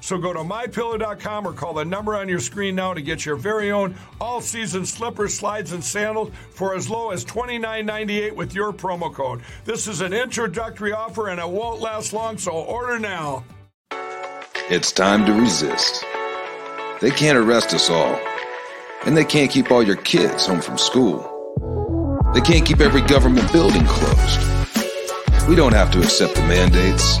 So go to mypillow.com or call the number on your screen now to get your very own all season slippers, slides, and sandals for as low as $29.98 with your promo code. This is an introductory offer and it won't last long, so order now. It's time to resist. They can't arrest us all, and they can't keep all your kids home from school. They can't keep every government building closed. We don't have to accept the mandates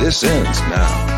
This ends now.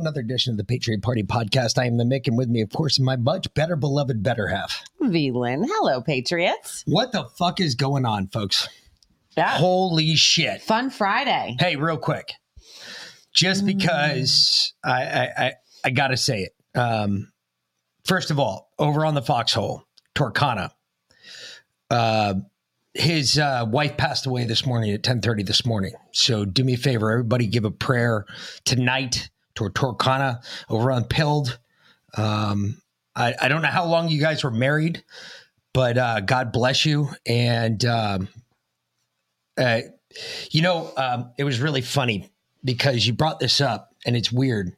Another edition of the Patriot Party podcast. I am the Mick, and with me, of course, my much better beloved better half. V Lynn. Hello, Patriots. What the fuck is going on, folks? Yeah. Holy shit. Fun Friday. Hey, real quick. Just because I I, I, I gotta say it. Um, first of all, over on the foxhole, Torcana. Uh his uh, wife passed away this morning at 10.30 this morning so do me a favor everybody give a prayer tonight toward torcana over on pilled um, I, I don't know how long you guys were married but uh, god bless you. And um, uh, you know um, it was really funny because you brought this up and it's weird.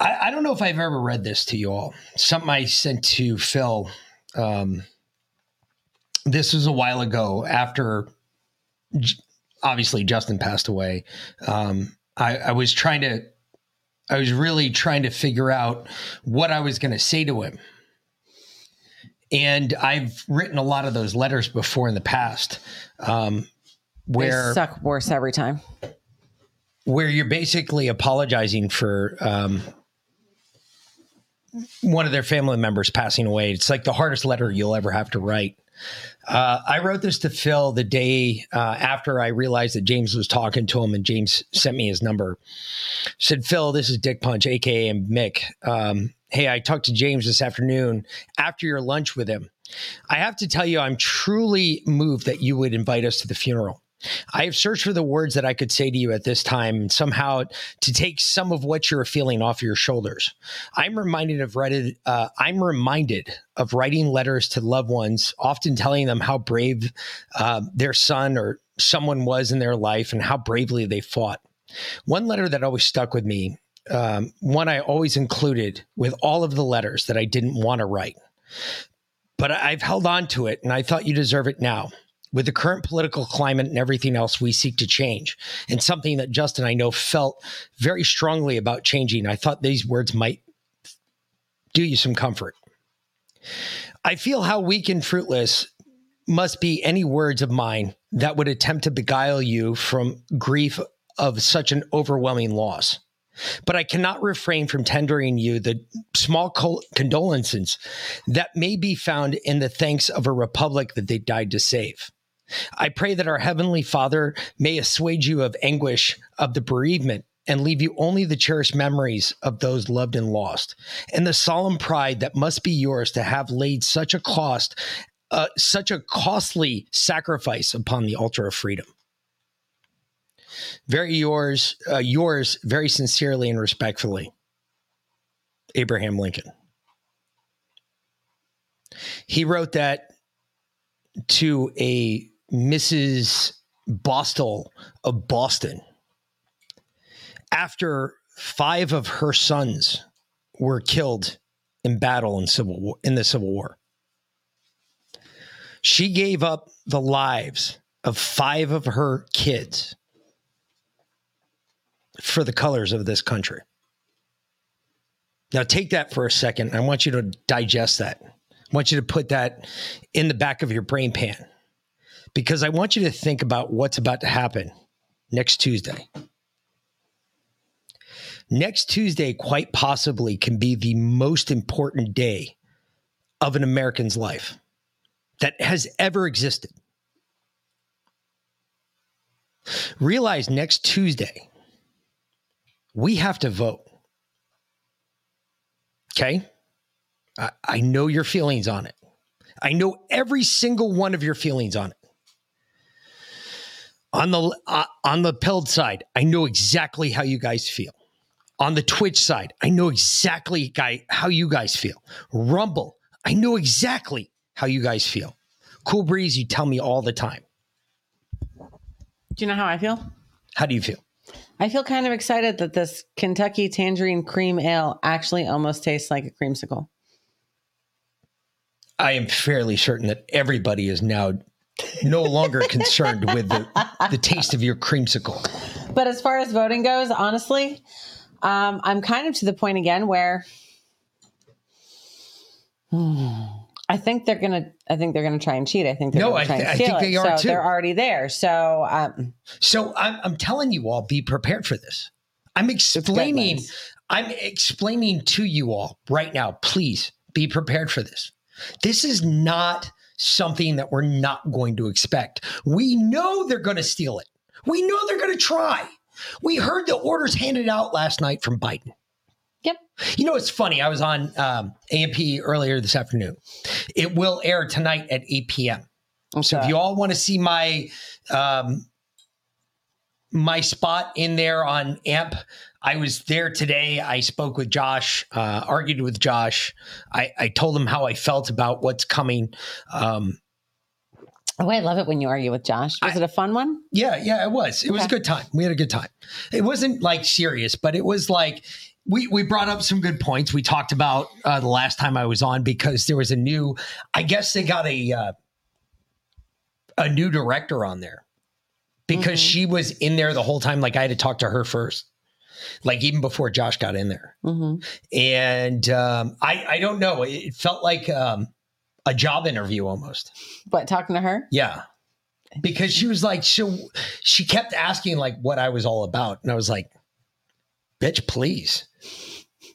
I, I don't know if i've ever read this to you all. Something i sent to phil um, this was a while ago after obviously Justin passed away. Um, I, I, was trying to, I was really trying to figure out what I was going to say to him. And I've written a lot of those letters before in the past, um, where they suck worse every time. Where you're basically apologizing for um, one of their family members passing away. It's like the hardest letter you'll ever have to write. Uh, I wrote this to Phil the day uh, after I realized that James was talking to him, and James sent me his number. Said, Phil, this is Dick Punch, aka Mick. Um, hey, I talked to James this afternoon after your lunch with him. I have to tell you, I'm truly moved that you would invite us to the funeral. I have searched for the words that I could say to you at this time, somehow to take some of what you're feeling off your shoulders. I'm reminded of read, uh, I'm reminded of writing letters to loved ones, often telling them how brave uh, their son or someone was in their life and how bravely they fought. One letter that always stuck with me, um, one I always included with all of the letters that I didn't want to write, but I've held on to it, and I thought you deserve it now with the current political climate and everything else we seek to change, and something that Justin I know felt very strongly about changing, I thought these words might do you some comfort. I feel how weak and fruitless must be any words of mine that would attempt to beguile you from grief of such an overwhelming loss. But I cannot refrain from tendering you the small condolences that may be found in the thanks of a republic that they died to save. I pray that our Heavenly Father may assuage you of anguish of the bereavement and leave you only the cherished memories of those loved and lost, and the solemn pride that must be yours to have laid such a cost, uh, such a costly sacrifice upon the altar of freedom. Very yours, uh, yours, very sincerely and respectfully, Abraham Lincoln. He wrote that to a Mrs. Bostel of Boston after five of her sons were killed in battle in civil war, in the Civil War. She gave up the lives of five of her kids for the colors of this country. Now, take that for a second. I want you to digest that. I want you to put that in the back of your brain pan because I want you to think about what's about to happen next Tuesday. Next Tuesday, quite possibly, can be the most important day of an American's life that has ever existed. Realize next Tuesday, we have to vote. Okay? I, I know your feelings on it. I know every single one of your feelings on it on the uh, on the pilled side, I know exactly how you guys feel. On the Twitch side, I know exactly guy how you guys feel. Rumble, I know exactly how you guys feel. Cool Breeze, you tell me all the time. Do you know how I feel? How do you feel? I feel kind of excited that this Kentucky Tangerine Cream Ale actually almost tastes like a creamsicle. I am fairly certain that everybody is now no longer concerned with the, the taste of your creamsicle. But as far as voting goes, honestly, um, I'm kind of to the point again where hmm, I think they're gonna. I think they're gonna try and cheat. I think they're no, gonna try I, th- and steal I think it. they are so too. They're already there. So, um, so I'm, I'm telling you all, be prepared for this. I'm explaining. I'm explaining to you all right now. Please be prepared for this. This is not something that we're not going to expect. We know they're going to steal it. We know they're going to try. We heard the orders handed out last night from Biden. Yep. You know, it's funny. I was on um, AMP earlier this afternoon. It will air tonight at 8 p.m. So if you all want to see my um, my spot in there on AMP, I was there today. I spoke with Josh, uh, argued with Josh. I, I told him how I felt about what's coming. Um, Oh, I love it when you argue with Josh. Was I- it a fun one? yeah, yeah, it was. It was a good time. We had a good time. It wasn't like serious, but it was like we we brought up some good points. We talked about uh, the last time I was on because there was a new. I guess they got a uh, a new director on there because Mhm. she was in there the whole time. Like I had to talk to her first, like even before Josh got in there. hmm And um, I I don't know. It felt like um, a job interview almost. But talking to her, Yeah. Because she was like, so she kept asking like what I was all about. And I was like, bitch, please.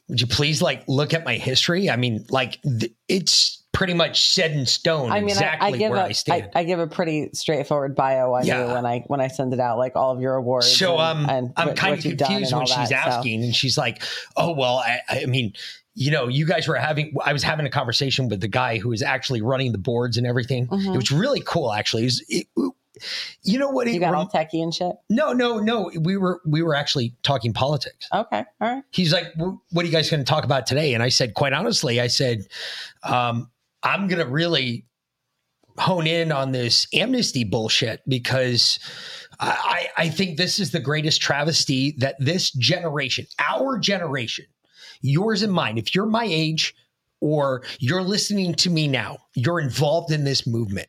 Would you please like look at my history? I mean, like th- it's pretty much set in stone I mean, exactly I, I give where a, I stand. I, I give a pretty straightforward bio on Yeah. you when I when I send it out, like all of your awards. so and, um, and I'm what- kind what of confused when she's that, so. asking, and she's like, "Oh well, I, I mean, you know, you guys were having. I was having a conversation with the guy who was actually running the boards and everything. Mhm. It was really cool, actually. It was- it- you know what? It You got all techie and shit. no, no, no. We were we were actually talking politics. Okay, all right. he's like, "What are you guys going to talk about today?" And I said, quite honestly, I said, um, "I'm going to really hone in on this amnesty bullshit because I, I think this is the greatest travesty that this generation, our generation, yours and mine, if you're my age or you're listening to me now, you're involved in this movement."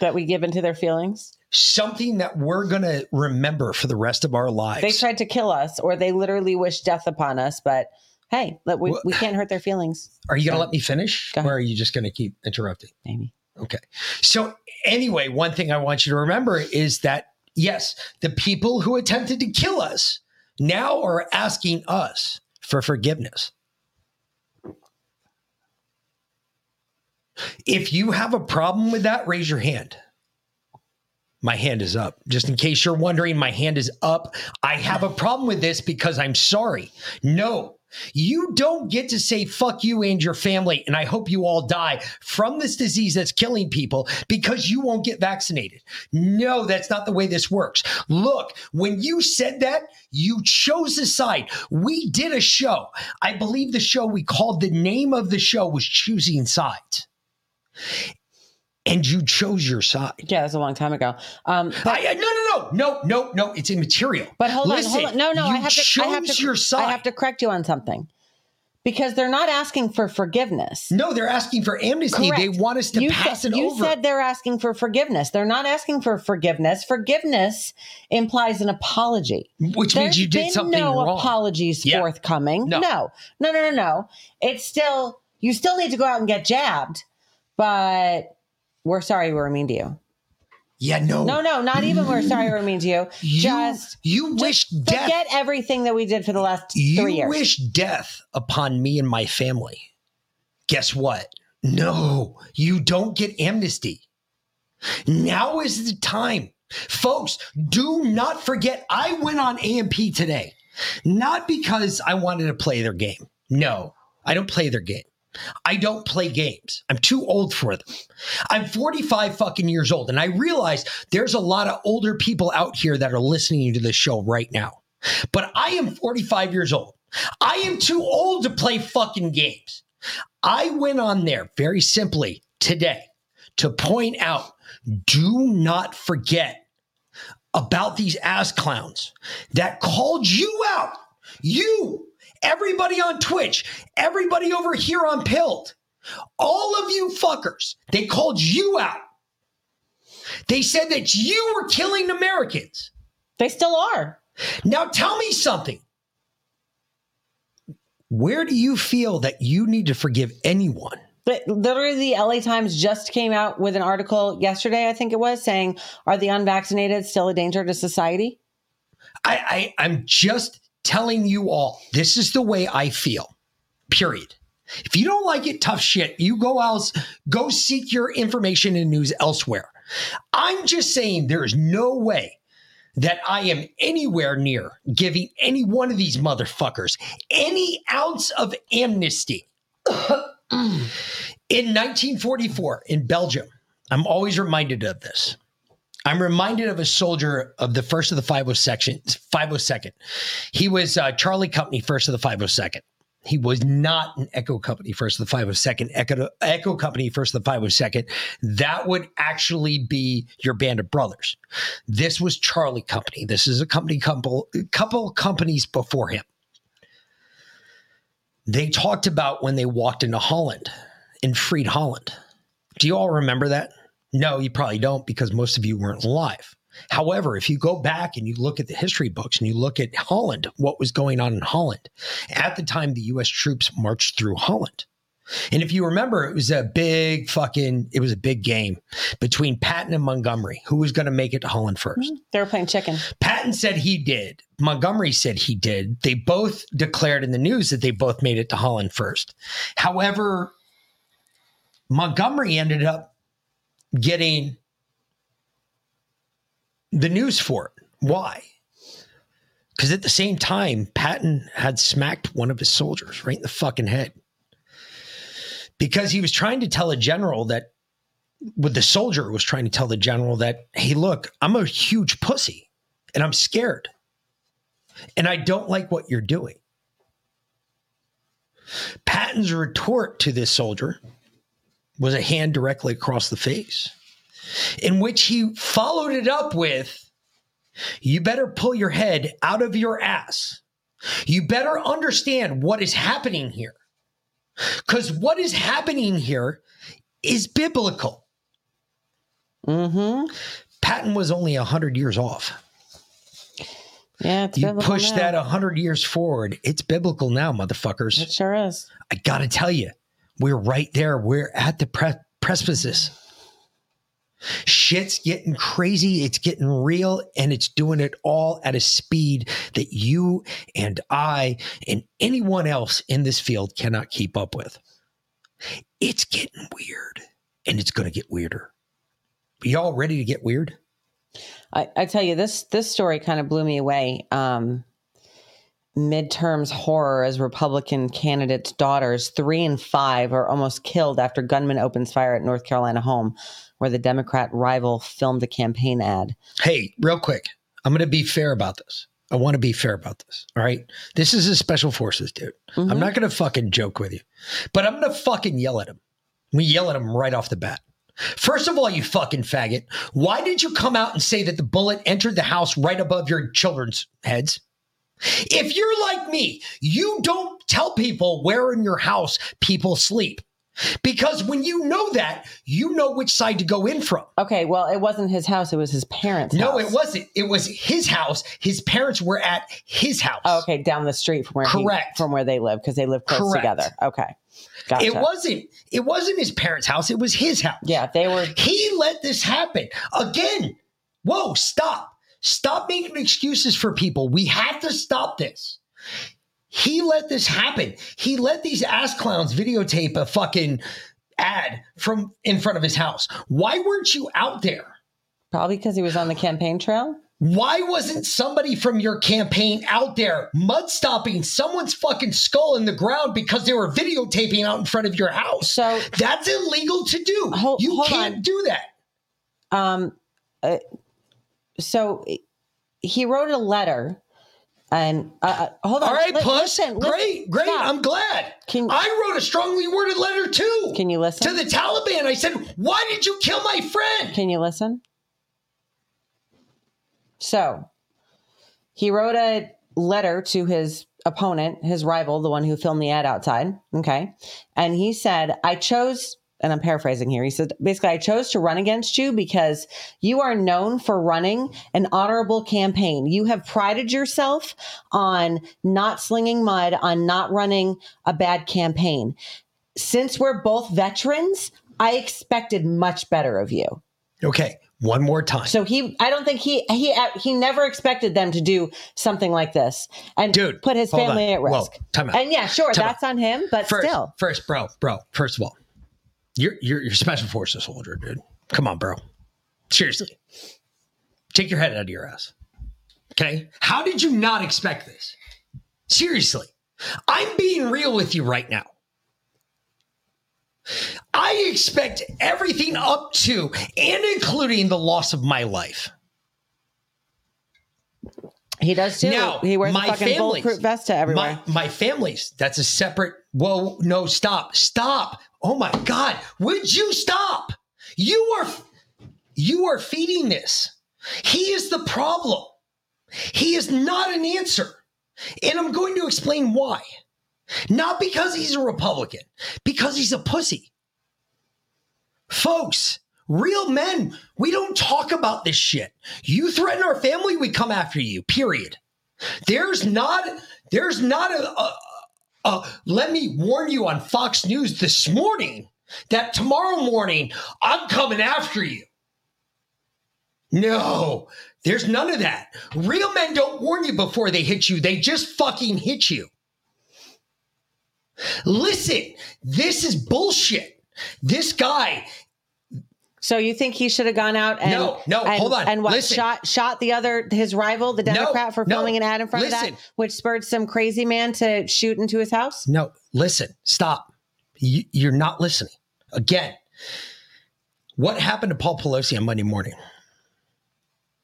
That we give into their feelings. Something that we're going to remember for the rest of our lives. They tried to kill us, or they literally wish death upon us. But hey, let- we, Well- we can't hurt their feelings. are you going to let me finish? Or are you just going to keep interrupting? Maybe. Okay. So, anyway, one thing I want you to remember is that, yes, the people who attempted to kill us now are asking us for forgiveness. If you have a problem with that, raise your hand. My hand is up. Just in case you're wondering, my hand is up. I have a problem with this because I'm sorry. No, you don't get to say fuck you and your family, and I hope you all die from this disease that's killing people because you won't get vaccinated. No, that's not the way this works. Look, when you said that, you chose a side. We did a show. I believe the show we called the name of the show was Choosing Sides. And you chose your side. Yeah, that's a long time ago. Um, but, I, no, no, no, no, no, no. It's immaterial. but hold Listen, on, hold on. No, no, you I have to. I have chose to. your side. I have to correct you on something because they're not asking for forgiveness. No, they're asking for amnesty. They want us to you pass said, it you over. said they're asking for forgiveness. They're not asking for forgiveness. Forgiveness implies an apology. which There's means you did something no wrong. apologies Yeah. forthcoming. No. No. no, no, no, no. It's still you still need to go out and get jabbed, but we're sorry we're mean to you. yeah, no, No, no, not even we're sorry we're mean to you. You, just you wish just death. forget everything that we did for the last you three years. You wish death upon me and my family. Guess what? No, you don't get amnesty. Now is the time. Folks, do not forget I went on AMP today. Not because I wanted to play their game. No, I don't play their game. I don't play games. I'm too old for them. I'm 45 fucking years old, and I realize there's a lot of older people out here that are listening to this show right now. But I am 45 years old. I am too old to play fucking games. I went on there very simply today to point out do not forget about these ass clowns that called you out. You, everybody on Twitch, everybody over here on Pilled, all of you fuckers, they called you out. They said that you were killing Americans. they still are. Now tell me something. Where do you feel that you need to forgive anyone? But literally, the LA Times just came out with an article yesterday, I think it was, saying, Are the unvaccinated still a danger to society? I, I I'm just telling you all this is the way I feel. Period. If you don't like it, tough shit. You go out, go seek your information and news elsewhere. I'm just saying there is no way that I am anywhere near giving any one of these motherfuckers any ounce of amnesty. in 1944 in Belgium, I'm always reminded of this. I'm reminded of a soldier of the first of the 502nd. 502nd. He was uh, Charlie Company, first of the 502nd. He was not an Echo Company, first of the 502nd. Echo, Echo Company, first of the 502nd. That would actually be your band of brothers. This was Charlie Company. This is a company couple, couple companies before him. They talked about when they walked into Holland and freed Holland. Do you all remember that? No, you probably don't because most of you weren't alive. However, if you go back and you look at the history books and you look at Holland, what was going on in Holland at the time the US troops marched through Holland. And if you remember, it was a big fucking, it was a big game between Patton and Montgomery. Who was going to make it to Holland mm-hmm. 1st They were playing chicken. Patton said he did. Montgomery said he did. They both declared in the news that they both made it to Holland first. However, Montgomery ended up getting the news for it. Why? Because at the same time, Patton had smacked one of his soldiers right in the fucking head. Because he was trying to tell a general that, with the soldier was trying to tell the general that, hey, look, I'm a huge pussy and I'm scared. And I don't like what you're doing. Patton's retort to this soldier was a hand directly across the face, in which he followed it up with, You better pull your head out of your ass. You better understand what is happening here. Because what is happening here is biblical. Mm-hmm. Patton was only 100 years off. Yeah, You push now. that 100 years forward, it's biblical now, motherfuckers. It sure is. I got to tell you, we're right there. We're at the pre-. Shit's getting crazy. It's getting real and it's doing it all at a speed that you and I and anyone else in this field cannot keep up with. It's getting weird and it's going to get weirder. Are y'all ready to get weird? I, I tell you, this this story kind of blew me away. Um, midterms horror as Republican candidates' daughters, three and five, are almost killed after gunman opens fire at North Carolina home, where the Democrat rival filmed a campaign ad. Hey, real quick, I'm going to be fair about this. I want to be fair about this. All right. This is a special forces dude. I'm mm-hmm. not going to fucking joke with you, but I'm going to fucking yell at him. We yell at him right off the bat. First of all, you fucking faggot, why did you come out and say that the bullet entered the house right above your children's heads? If you're like me, you don't tell people where in your house people sleep. Because when you know that, you know which side to go in from. Okay, well, it wasn't his house; it was his parents' No, house. it wasn't. It was his house. His parents were at his house. Oh, okay, down the street from where he- Correct. from where they live because they live close Correct. together. Okay, gotcha. It wasn't. It wasn't his parents' house. It was his house. Yeah, they were. He let this happen again. Whoa! Stop! Stop making excuses for people. We have to stop this. He let this happen. He let these ass clowns videotape a fucking ad from in front of his house. Why weren't you out there? Probably because he was on the campaign trail. Why wasn't somebody from your campaign out there mud stopping someone's fucking skull in the ground because they were videotaping out in front of your house? So- that's illegal to do. Hold- you hold can't on. do that. Um, uh, so he wrote a letter, and uh, uh, hold on. All right, Li- Puss. listen, listen, great, great. stop. I'm glad. Can- I wrote a strongly worded letter too. Can you listen? to the Taliban? I said, "Why did you kill my friend?" Can you listen? So he wrote a letter to his opponent, his rival, the one who filmed the ad outside. Okay. And he said, I chose, and I'm paraphrasing here. He said, basically, I chose to run against you because you are known for running an honorable campaign. You have prided yourself on not slinging mud, on not running a bad campaign. Since we're both veterans, I expected much better of you. Okay, one more time. So he, I don't think he he he never expected them to do something like this and Dude, put his family on. at Whoa, risk. time out. And yeah, sure, Time that's on him, but first, still, first, bro, bro. First of all, you're you're you're special forces soldier, dude. Come on, bro. Seriously, take your head out of your ass. Okay, how did you not expect this? Seriously, I'm being real with you right now. I expect everything up to and including the loss of my life. he does too. Now, he wears a my fucking families- bulletproof vest to everywhere. My my families. That's a separate. Whoa, no, stop, stop. Oh my God, would you stop? You are you are feeding this. He is the problem. He is not an answer. And I'm going to explain why. Not because he's a Republican, because he's a pussy. Folks, real men, we don't talk about this shit. You threaten our family, we come after you, period. There's not, there's not a, a, a, let me warn you on Fox News this morning that tomorrow morning I'm coming after you. No, there's none of that. Real men don't warn you before they hit you, they just fucking hit you. Listen, this is bullshit. This guy, so you think he should have gone out and No, no, and, hold on. and what Listen. shot shot the other his rival, the No, Democrat, for no. filming an ad in front of that, which spurred some crazy man to shoot into his house? no, listen, stop. You, you're not listening. Again, what happened to Paul Pelosi on Monday morning?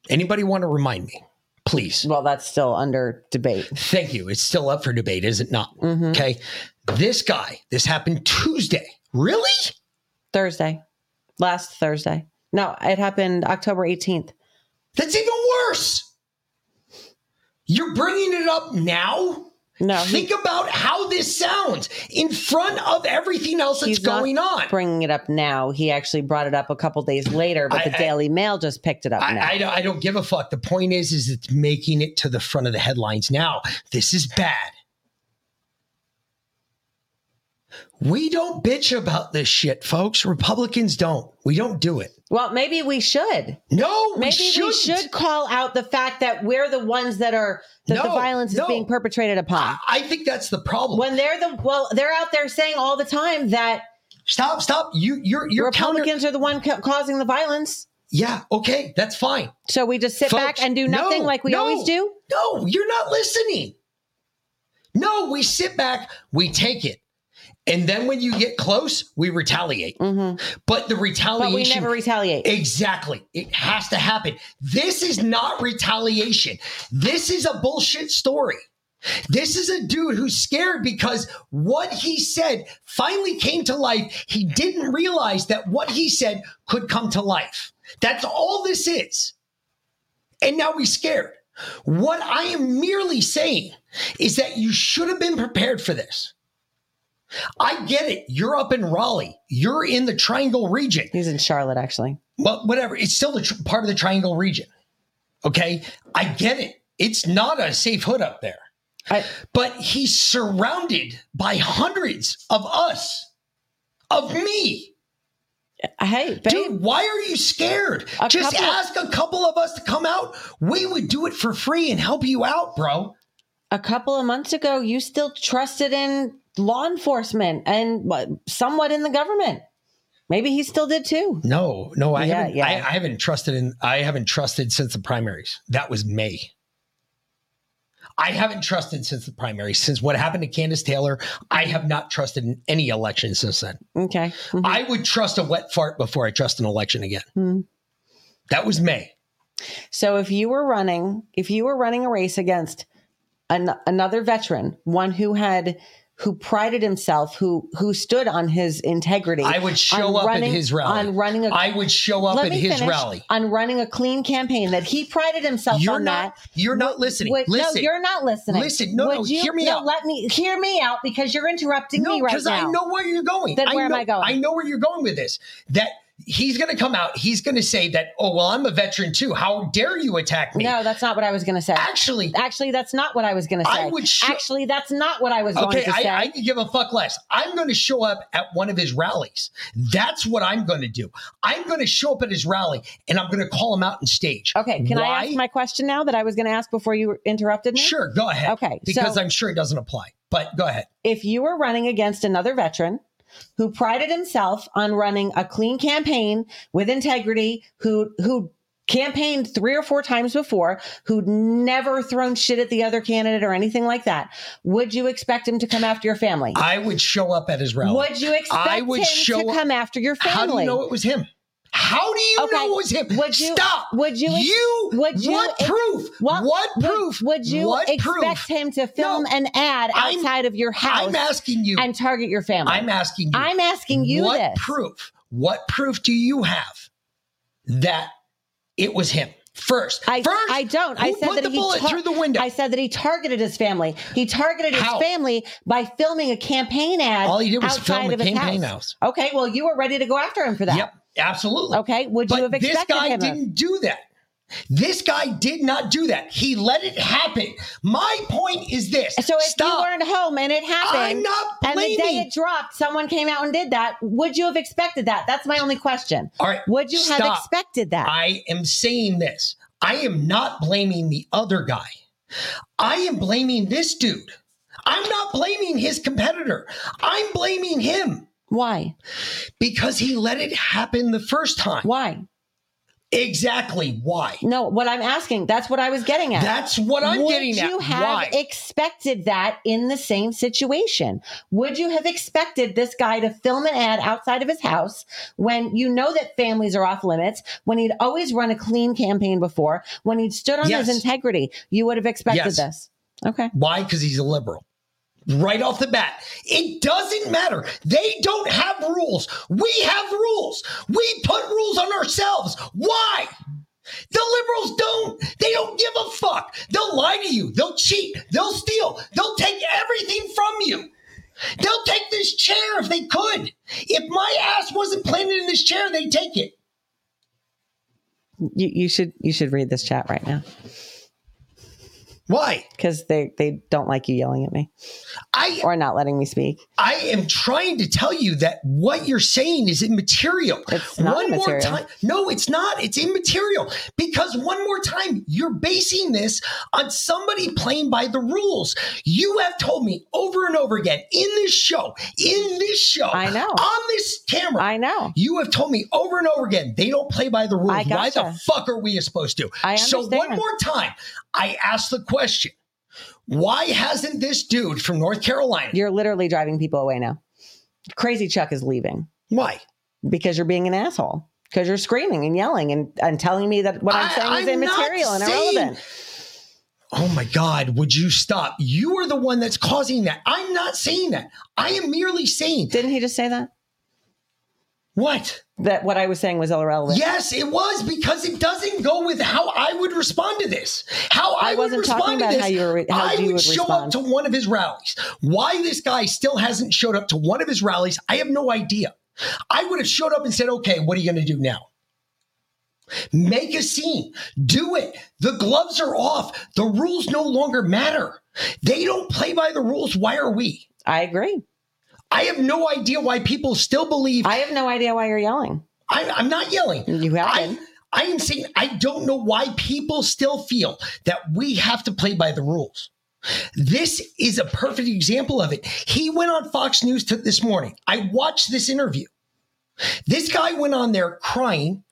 Anybody want to remind me? Please. Well, that's still under debate. Thank you. It's still up for debate, is it not? Mhm. Okay. This guy, this happened Tuesday. Really? Thursday, last Thursday. No, it happened October 18th. That's even worse. You're bringing it up now? No, he- Think about how this sounds in front of everything else that's going on. bringing it up now. He actually brought it up a couple days later, but I- the I- Daily Mail just picked it up now. I, I, don't- I don't give a fuck. The point is, is it's making it to the front of the headlines now. This is bad. We don't bitch about this shit, folks. Republicans don't. We don't do it. well, maybe we should. No, we Maybe we, should call out the fact that we're the ones that are that the violence is no. being perpetrated upon. I, think that's the problem. when they're the well, they're out there saying all the time that stop, stop. You, you're, you're counter- Republicans are the one ca- causing the violence. Yeah, okay, that's fine. So we just sit Folks, back and do nothing no, like we no, always do. No, you're not listening. No, we sit back, we take it. And then when you get close, we retaliate. Mhm. But the But we retaliation never retaliate. Exactly. It has to happen. This is not retaliation. This is a bullshit story. This is a dude who's scared because what he said finally came to life. He didn't realize that what he said could come to life. That's all this is. And now he's scared. What I am merely saying is that you should have been prepared for this. I get it. You're up in Raleigh. You're in the Triangle region He's in Charlotte, actually. well, whatever. It's still the tr- part of the Triangle region. Okay, I get it. It's not a safe hood up there, I, but he's surrounded by hundreds of us, of me. hey, babe, Dude, why are you scared? A Just ask a couple of us to come out. We would do it for free and help you out, bro. a couple of months ago, you still trusted in law enforcement and what, somewhat in the government. Maybe he still did too. No, no, I Yeah, haven't. yeah. I, I haven't trusted in. I haven't trusted since the primaries. That was May. I haven't trusted since the primaries. Since what happened to Kandiss Taylor, I have not trusted in any election since then. Okay. Mhm. I would trust a wet fart before I trust an election again. Hmm. That was May. So if you were running, if you were running a race against an, another veteran, one who had who prided himself, who who stood on his integrity, I would show up running- at his rally. on running a I would show up at his finish, rally. on running a clean campaign that he prided himself You're on not. that. You're not listening. Would- Listen. No, you're not listening. Listen, no, no, you, hear me no, out. Let me hear me out because you're interrupting No, me right now. because. I know where you're going. Then I where am know, I going? I know where you're going with this. That he's going to come out. He's going to say that, oh, well, I'm a veteran too. How dare you attack me? No, that's not what I was going to say. Actually, Actually, that's not what I was going to say. I would show- Actually, that's not what I was going okay, to say. I, I give a fuck less. I'm going to show up at one of his rallies. That's what I'm going to do. I'm going to show up at his rally and I'm going to call him out on stage. okay, can I ask my question now that I was going to ask before you interrupted me? Sure, go ahead. Okay, Because so- I'm sure it doesn't apply. But go ahead. If you were running against another veteran who prided himself on running a clean campaign with integrity, who who campaigned three or four times before, who'd never thrown shit at the other candidate or anything like that, would you expect him to come after your family? I would show up at his rally. Would you expect I would him show to up- come after your family? How do you know it was him? How do you Okay, know it was him? would you- Stop? would you You? would you What ex- proof? What, what proof? Would, you what expect proof? him to film No, an ad I'm- outside of your house I'm asking you. and target your family? I'm asking you. I'm asking you what this. proof? What proof do you have that it was him? First, I, first, I don't. I said that he tar- through the window. I said that he targeted his family. He targeted How? his family by filming a campaign ad. All he did was film a campaign house. house. Okay, well, you were ready to go after him for that. Yep, absolutely. Okay, would but you have this expected guy him? didn't do that. This guy did not do that. He let it happen. My point is this. So if Stop. you weren't home and it happened, I'm not blaming. and the day it dropped, someone came out and did that, would you have expected that? That's my only question. All right. Would you have expected that? I am saying this. I am not blaming the other guy. I am blaming this dude. I'm not blaming his competitor. I'm blaming him Why? because he let it happen the first time. Why? Exactly why. No, what I'm asking, that's what I was getting at. That's what I'm Would getting at. Would you have why? expected that in the same situation? Would you have expected this guy to film an ad outside of his house when you know that families are off limits, when he'd always run a clean campaign before, when he'd stood on Yes. his integrity? You would have expected Yes. this. Okay. Why? Because he's a liberal. Right off the bat. It doesn't matter. They don't have rules. We have rules. We put rules on ourselves. Why? The liberals don't. They don't give a fuck. They'll lie to you. They'll cheat. They'll steal. They'll take everything from you. They'll take this chair if they could. If my ass wasn't planted in this chair, they'd take it. You, you should you should read this chat right now Why? because they they don't like you yelling at me I or not letting me speak. I am trying to tell you that what you're saying is immaterial. It's not one more time. No, it's not. It's immaterial because one more time, you're basing this on somebody playing by the rules. You have told me over and over again in this show, in this show, I know. on this camera. I know. You have told me over and over again they don't play by the rules. I Why the fuck are we supposed to? I So one more time, I ask the question: Why hasn't this dude from North Carolina? You're literally driving people away now. Crazy Chuck is leaving. why? because you're being an asshole. Because you're screaming and yelling and, and telling me that what I'm I- saying is I'm immaterial and irrelevant. Oh my God, would you stop? You are the one that's causing that. I'm not saying that. I am merely saying Didn't he just say that? what? That what I was saying was irrelevant. Yes, it was because it doesn't go with how I would respond to this. How I, I would wasn't respond talking to about this. how you were- how I would, would show respond. up to one of his rallies. Why this guy still hasn't showed up to one of his rallies, I have no idea. I would have showed up and said, "Okay, what are you going to do now?" Make a scene. Do it. The gloves are off. The rules no longer matter. They don't play by the rules. Why are we? I agree. I have no idea why people still believe. I have no idea why you're yelling. I, I'm not yelling. You have I. I am saying I don't know why people still feel that we have to play by the rules. This is a perfect example of it. He went on Fox News to this morning. I watched this interview. This guy went on there crying.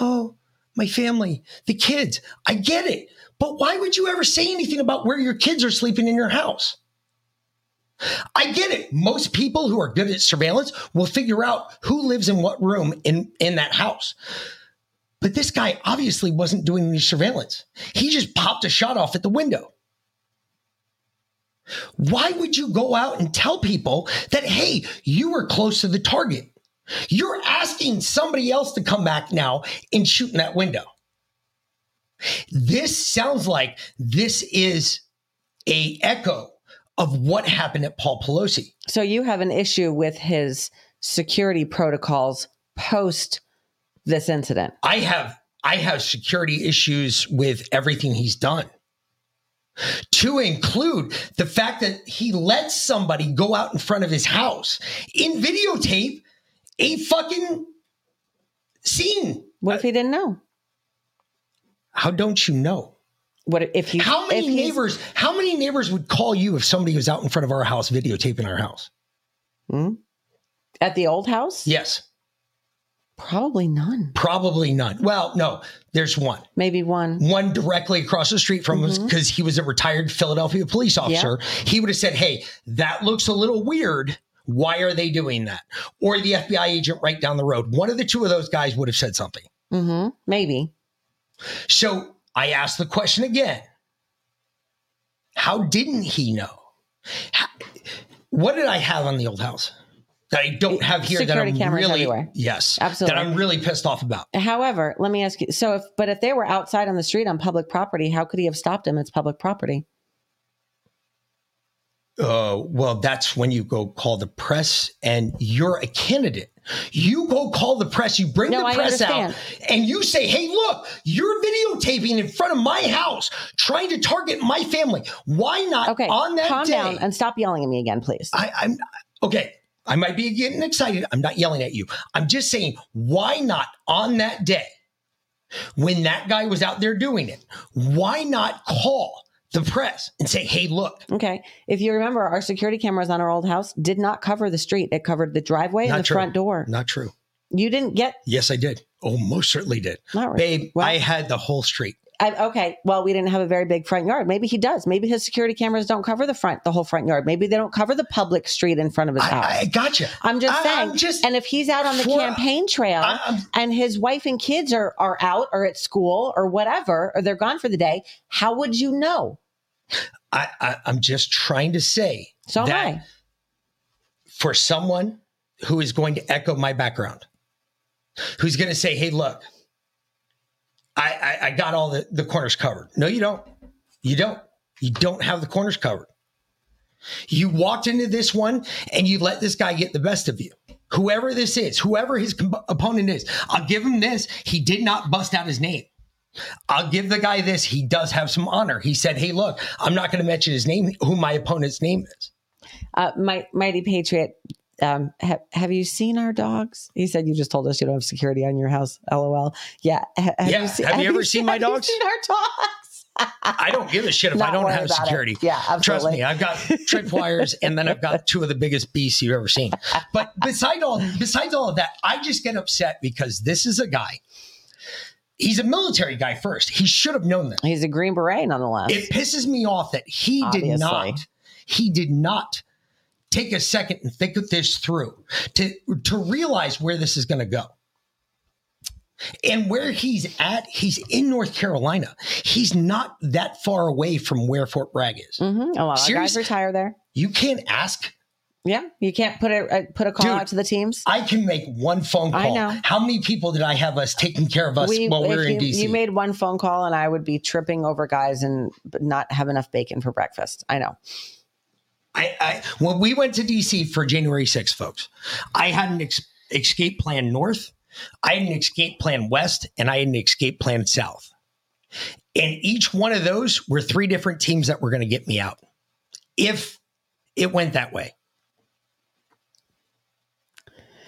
Oh, my family, the kids. I get it. But why would you ever say anything about where your kids are sleeping in your house? I get it. Most people who are good at surveillance will figure out who lives in what room in, in that house. But this guy obviously wasn't doing any surveillance. He just popped a shot off at the window. Why would you go out and tell people that, hey, you were close to the target? You're asking somebody else to come back now and shoot in that window. This sounds like this is a echo of what happened at Paul Pelosi. So you have an issue with his security protocols post this incident. I have I have security issues with everything he's done. To include the fact that he let somebody go out in front of his house in videotape a fucking scene. What if he didn't know? How don't you know? What if you? How many neighbors? How many neighbors would call you if somebody was out in front of our house videotaping our house? at the old house? Yes, Probably none. probably none. Well, no, there's one. Maybe one. One directly across the street from us Mm-hmm. because he was a retired Philadelphia police officer. He would have said, "Hey, that looks a little weird. Why are they doing that?" Or the FBI agent right down the road. One of the two of those guys would have said something. Mm-hmm. Maybe. So I asked the question again. How didn't he know? How- what did I have on the old house that I don't have here Security that I'm cameras really everywhere. yes Absolutely. that I'm really pissed off about? However, let me ask you. So, if but if they were outside on the street on public property, how could he have stopped him? It's public property. Uh, well, that's when you go call the press and you're a candidate. You go call the press, you bring No, the press out, and you say, hey, look, you're videotaping in front of my house, trying to target my family. Why not Okay, on that calm day? down and stop yelling at me again, please. I, I'm okay. I might be getting excited. I'm not yelling at you. I'm just saying, why not on that day when that guy was out there doing it? Why not call the press and say, hey, look, Okay. If you remember, our security cameras on our old house did not cover the street. It covered the driveway and the true. front door. not true. You didn't get Yes, I did. Oh, most certainly did. not really. Babe, Well, I had the whole street. I, okay. Well, we didn't have a very big front yard. Maybe he does. Maybe his security cameras don't cover the front, the whole front yard. Maybe they don't cover the public street in front of his house. I, I gotcha. I'm just I- saying. I'm just, and if he's out on the For- campaign trail and his wife and kids are are out or at school or whatever, or they're gone for the day, how would you know? I, I, I'm just trying to say So am that I. for someone who is going to echo my background, who's going to say, "Hey, look, I, I, I got all the, the corners covered." No, you don't. You don't. You don't have the corners covered. You walked into this one and you let this guy get the best of you. Whoever this is, whoever his com- opponent is, I'll give him this. He did not bust out his name. I'll give the guy this. He does have some honor. He said, Hey, look, I'm not going to mention his name, who my opponent's name is. Uh, my mighty patriot. Um, have, have you seen our dogs? He said you just told us you don't have security on your house. LOL. Yeah. Ha- Have Yeah. Have you ever seen my have dogs? You seen our dogs? I don't give a shit if Not I don't have about it. security. Yeah, Trust absolutely. me, I've got tripwires and then I've got two of the biggest beasts you've ever seen. But besides all besides all of that, I just get upset because this is a guy. He's a military guy first. He should have known that. He's a Green Beret, nonetheless. It pisses me off that he Obviously. did not he did not take a second and think of this through to to realize where this is going to go. And where he's at, he's in North Carolina. He's not that far away from where Fort Bragg is. Mm-hmm. A lot of guys retire there. You can't ask. Yeah, you can't put a uh, put a call Dude, out to the teams. I can make one phone call. I know. How many people did I have us taking care of us while we if were in DC? you made one phone call, and I would be tripping over guys and not have enough bacon for breakfast. I know. I, I when we went to DC for January 6th, folks, I had an ex- escape plan north, I had an escape plan west, and I had an escape plan south. And each one of those were three different teams that were going to get me out if it went that way.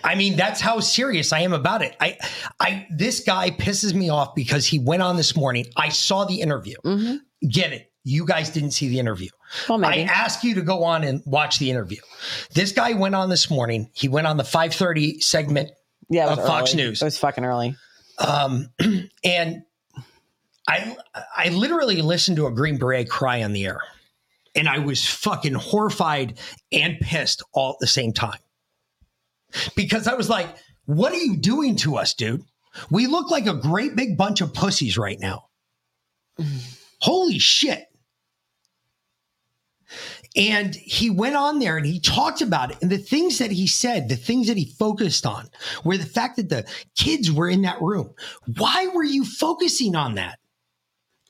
I mean, that's how serious I am about it. I, I, this guy pisses me off because he went on this morning. I saw the interview. Mm-hmm. Get it? You guys didn't see the interview. Well, I ask you to go on and watch the interview. This guy went on this morning. He went on the 5:30 segment, yeah, of Fox. News. It was fucking early. um, and I I literally listened to a Green Beret cry on the air, and I was fucking horrified and pissed all at the same time because I was like, "What are you doing to us, dude? We look like a great big bunch of pussies right now. Holy shit!" And he went on there and he talked about it. And the things that he said, the things that he focused on, were the fact that the kids were in that room. Why were you focusing on that?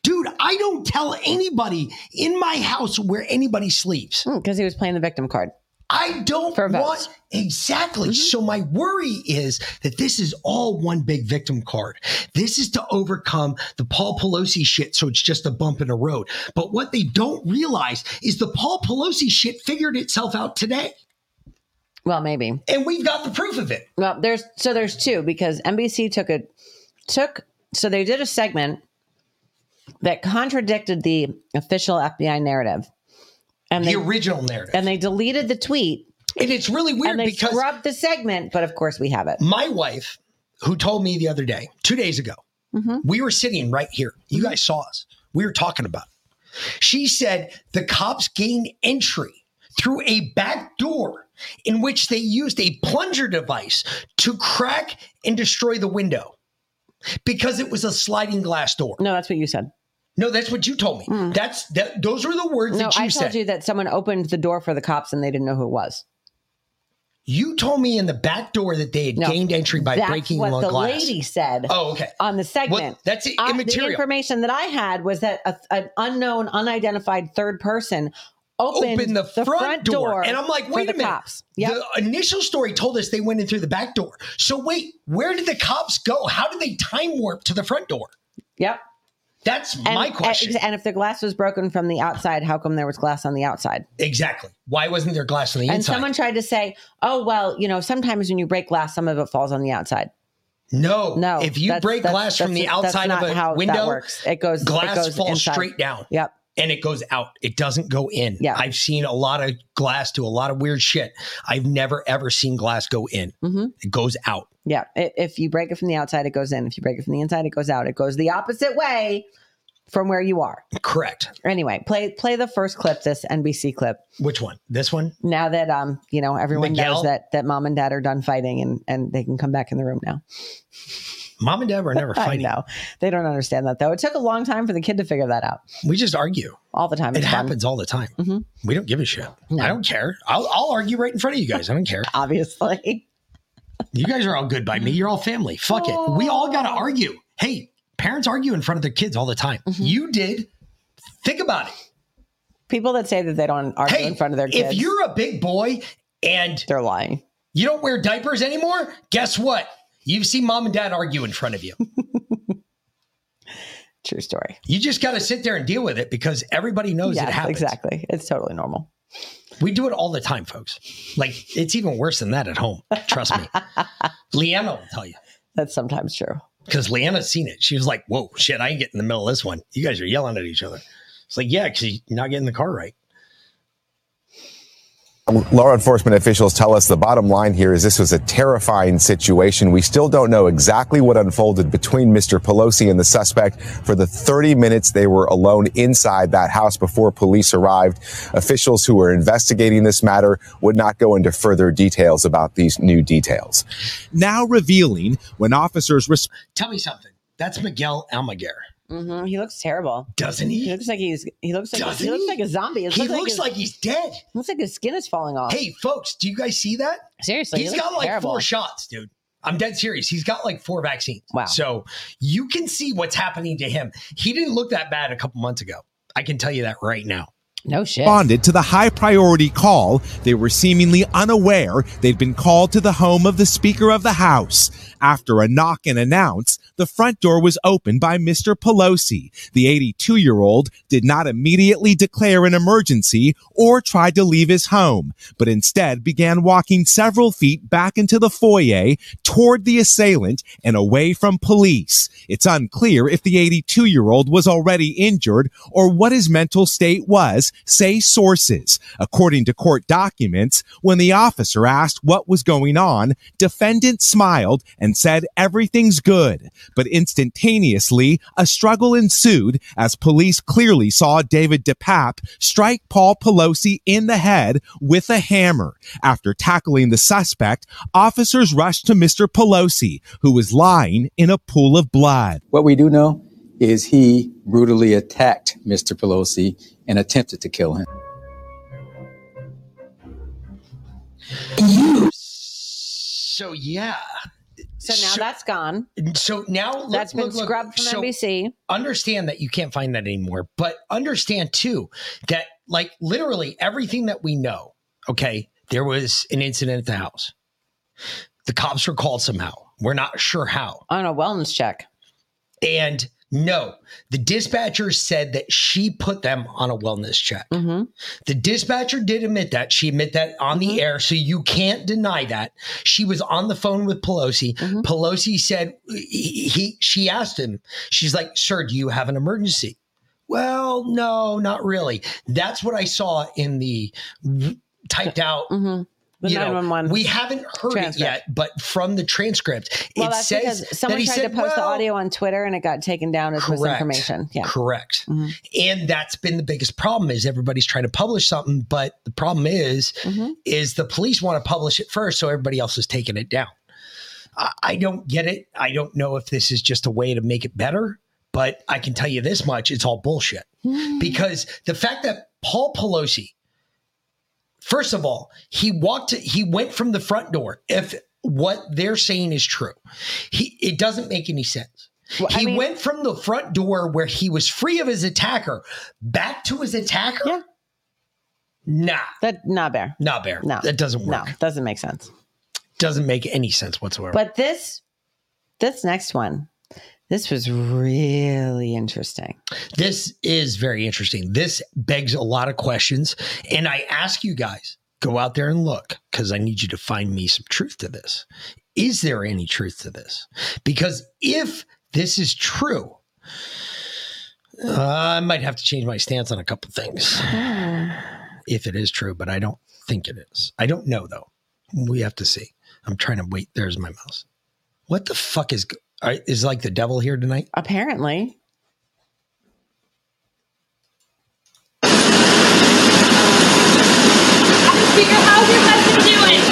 Dude, I don't tell anybody in my house where anybody sleeps. Because Hmm, he was playing the victim card. I don't want exactly. Mm-hmm. So my worry is that this is all one big victim card. This is to overcome the Paul Pelosi shit, so it's just a bump in the road. But what they don't realize is the Paul Pelosi shit figured itself out today, Well, maybe. and we've got the proof of it. Well, there's so there's two because NBC took a took so they did a segment that contradicted the official FBI narrative, and The they original narrative, and they deleted the tweet and it's really weird and they because scrubbed the segment. But of course, we have it. my wife, who told me the other day, two days ago, Mhm. we were sitting right here. You guys saw us. We were talking about it. She said the cops gained entry through a back door in which they used a plunger device to crack and destroy the window because it was a sliding glass door. No, that's what you said. No, that's what you told me. Hmm. That's that. Those were the words No, that you I said. told you that someone opened the door for the cops and they didn't know who it was. You told me in the back door that they had No, gained entry by That's breaking what the the glass. lady said Oh, okay. on the segment. Well, that's I- the immaterial. information that I had was that a, an unknown, unidentified third person opened, open the, front, door. And I'm like, wait the a minute. cops. Yep. The initial story told us they went in through the back door. So wait, where did the cops go? How did they time warp to the front door? Yep. That's And, my question. And if the glass was broken from the outside, how come there was glass on the outside? exactly. Why wasn't there glass on the And inside? And someone tried to say, "Oh, well, you know, sometimes when you break glass, some of it falls on the outside." no, No, If you that's- break that's- glass from the that's- that's outside of a how that window, works. It goes- it glass goes falls inside. straight down. Yep. And it goes out. It doesn't go in. Yeah. I've seen a lot of glass do a lot of weird shit. I've never ever seen glass go in. hmm It goes out. Yeah. If you break it from the outside, it goes in. If you break it from the inside, it goes out. It goes the opposite way from where you are. Correct. Anyway, play play the first clip, this NBC clip. Which one? This one? Now that um, you know, everyone Miguel? knows that that mom and dad are done fighting and and they can come back in the room now. Mom and dad were never fighting. know. They don't understand that though. It took a long time for the kid to figure that out. We just argue. All the time. It fun, happens all the time. Mhm. We don't give a shit. No. I don't care. I'll, I'll argue right in front of you guys. I don't care. obviously. You guys are all good by me. You're all family. Fuck it. We all got to argue. Hey, parents argue in front of their kids all the time. Mm-hmm. You did. Think about it. People that say that they don't argue Hey, in front of their kids, if you're a big boy and they're lying. you don't wear diapers anymore, guess what? You've seen mom and dad argue in front of you. True story. You just got to sit there and deal with it because everybody knows it happens. exactly. It's totally normal. We do it all the time, folks. Like it's even worse than that at home. Trust me. Leanna will tell you. That's sometimes true. because Leanna's seen it. She was like, "Whoa, shit! I ain't getting in the middle of this one. You guys are yelling at each other." It's like, yeah, because you're not getting the car right. Law enforcement officials tell us the bottom line here is this was a terrifying situation. We still don't know exactly what unfolded between Mr. Pelosi and the suspect for the 30 minutes they were alone inside that house before police arrived. Officials who were investigating this matter would not go into further details about these new details. now revealing when officers responded. Tell me something. That's Miguel Almaguer, hmm He looks terrible. doesn't He he? looks like he's he looks like Doesn't he looks he? like a zombie. It He looks looks his, like he's dead. looks like his skin is falling off. Hey, folks, do you guys see that? seriously, He's he got like terrible. four shots, dude. I'm dead serious. He's got like four vaccines. Wow. So you can see what's happening to him. He didn't look that bad a couple months ago. I can tell you that right now. No shit. responded to the high priority call. They were seemingly unaware they'd been called to the home of the Speaker of the House. After a knock and announce, the front door was opened by Mr. Pelosi. The 82 year old did not immediately declare an emergency or try to leave his home, but instead began walking several feet back into the foyer toward the assailant and away from police. It's unclear if the 82 year old was already injured or what his mental state was, say sources. According to court documents, when the officer asked what was going on, defendant smiled and said everything's good. But instantaneously, a struggle ensued as police clearly saw David DePape strike Paul Pelosi in the head with a hammer. After tackling the suspect, officers rushed to Mr. Pelosi, who was lying in a pool of blood. What we do know is he brutally attacked Mr. Pelosi and attempted to kill him. So yeah. so now that's gone. So now look- That's been look, look. scrubbed from So NBC. Understand that you can't find that anymore, but understand too that like literally everything that we know, okay, there was an incident at the house. The cops were called somehow. We're not sure how. On a wellness check. And no, the dispatcher said that she put them on a wellness check. Mm-hmm. The dispatcher did admit that. She admit that on the mm-hmm. air, so you can't deny that. She was on the phone with Pelosi. Mm-hmm. Pelosi said he, he she asked him. She's like, "Sir, do you have an emergency?" Well, no, not really. That's what I saw in the typed out. Mm-hmm. Mm-hmm. The you know, we haven't heard transcript. it yet, but from the transcript, Well, it says someone tried said, to post the audio on Twitter and it got taken down as Correct. misinformation. Yeah. Correct. Mhm. And that's been the biggest problem is everybody's trying to publish something, but the problem is Mhm. is the police want to publish it first, so everybody else is taking it down. I, I don't get it. I don't know if this is just a way to make it better, but I can tell you this much: it's all bullshit. because the fact that Paul Pelosi, first of all, he walked, he went from the front door. If what they're saying is true, he it doesn't make any sense. Well, I he mean- went from the front door where he was free of his attacker back to his attacker. Yeah. Nah, That not bear. not bear. No. that doesn't work. No, doesn't make sense. Doesn't make any sense whatsoever. But this this next one, this was really interesting. this is very interesting. This begs a lot of questions. And I ask you guys, go out there and look because I need you to find me some truth to this. Is there any truth to this? Because if this is true, uh, I might have to change my stance on a couple things if it is true, but I don't think it is. I don't know though. We have to see. I'm trying to wait. There's my mouse. What the fuck is is like the devil here tonight? Apparently. Speaker, how's your husband doing?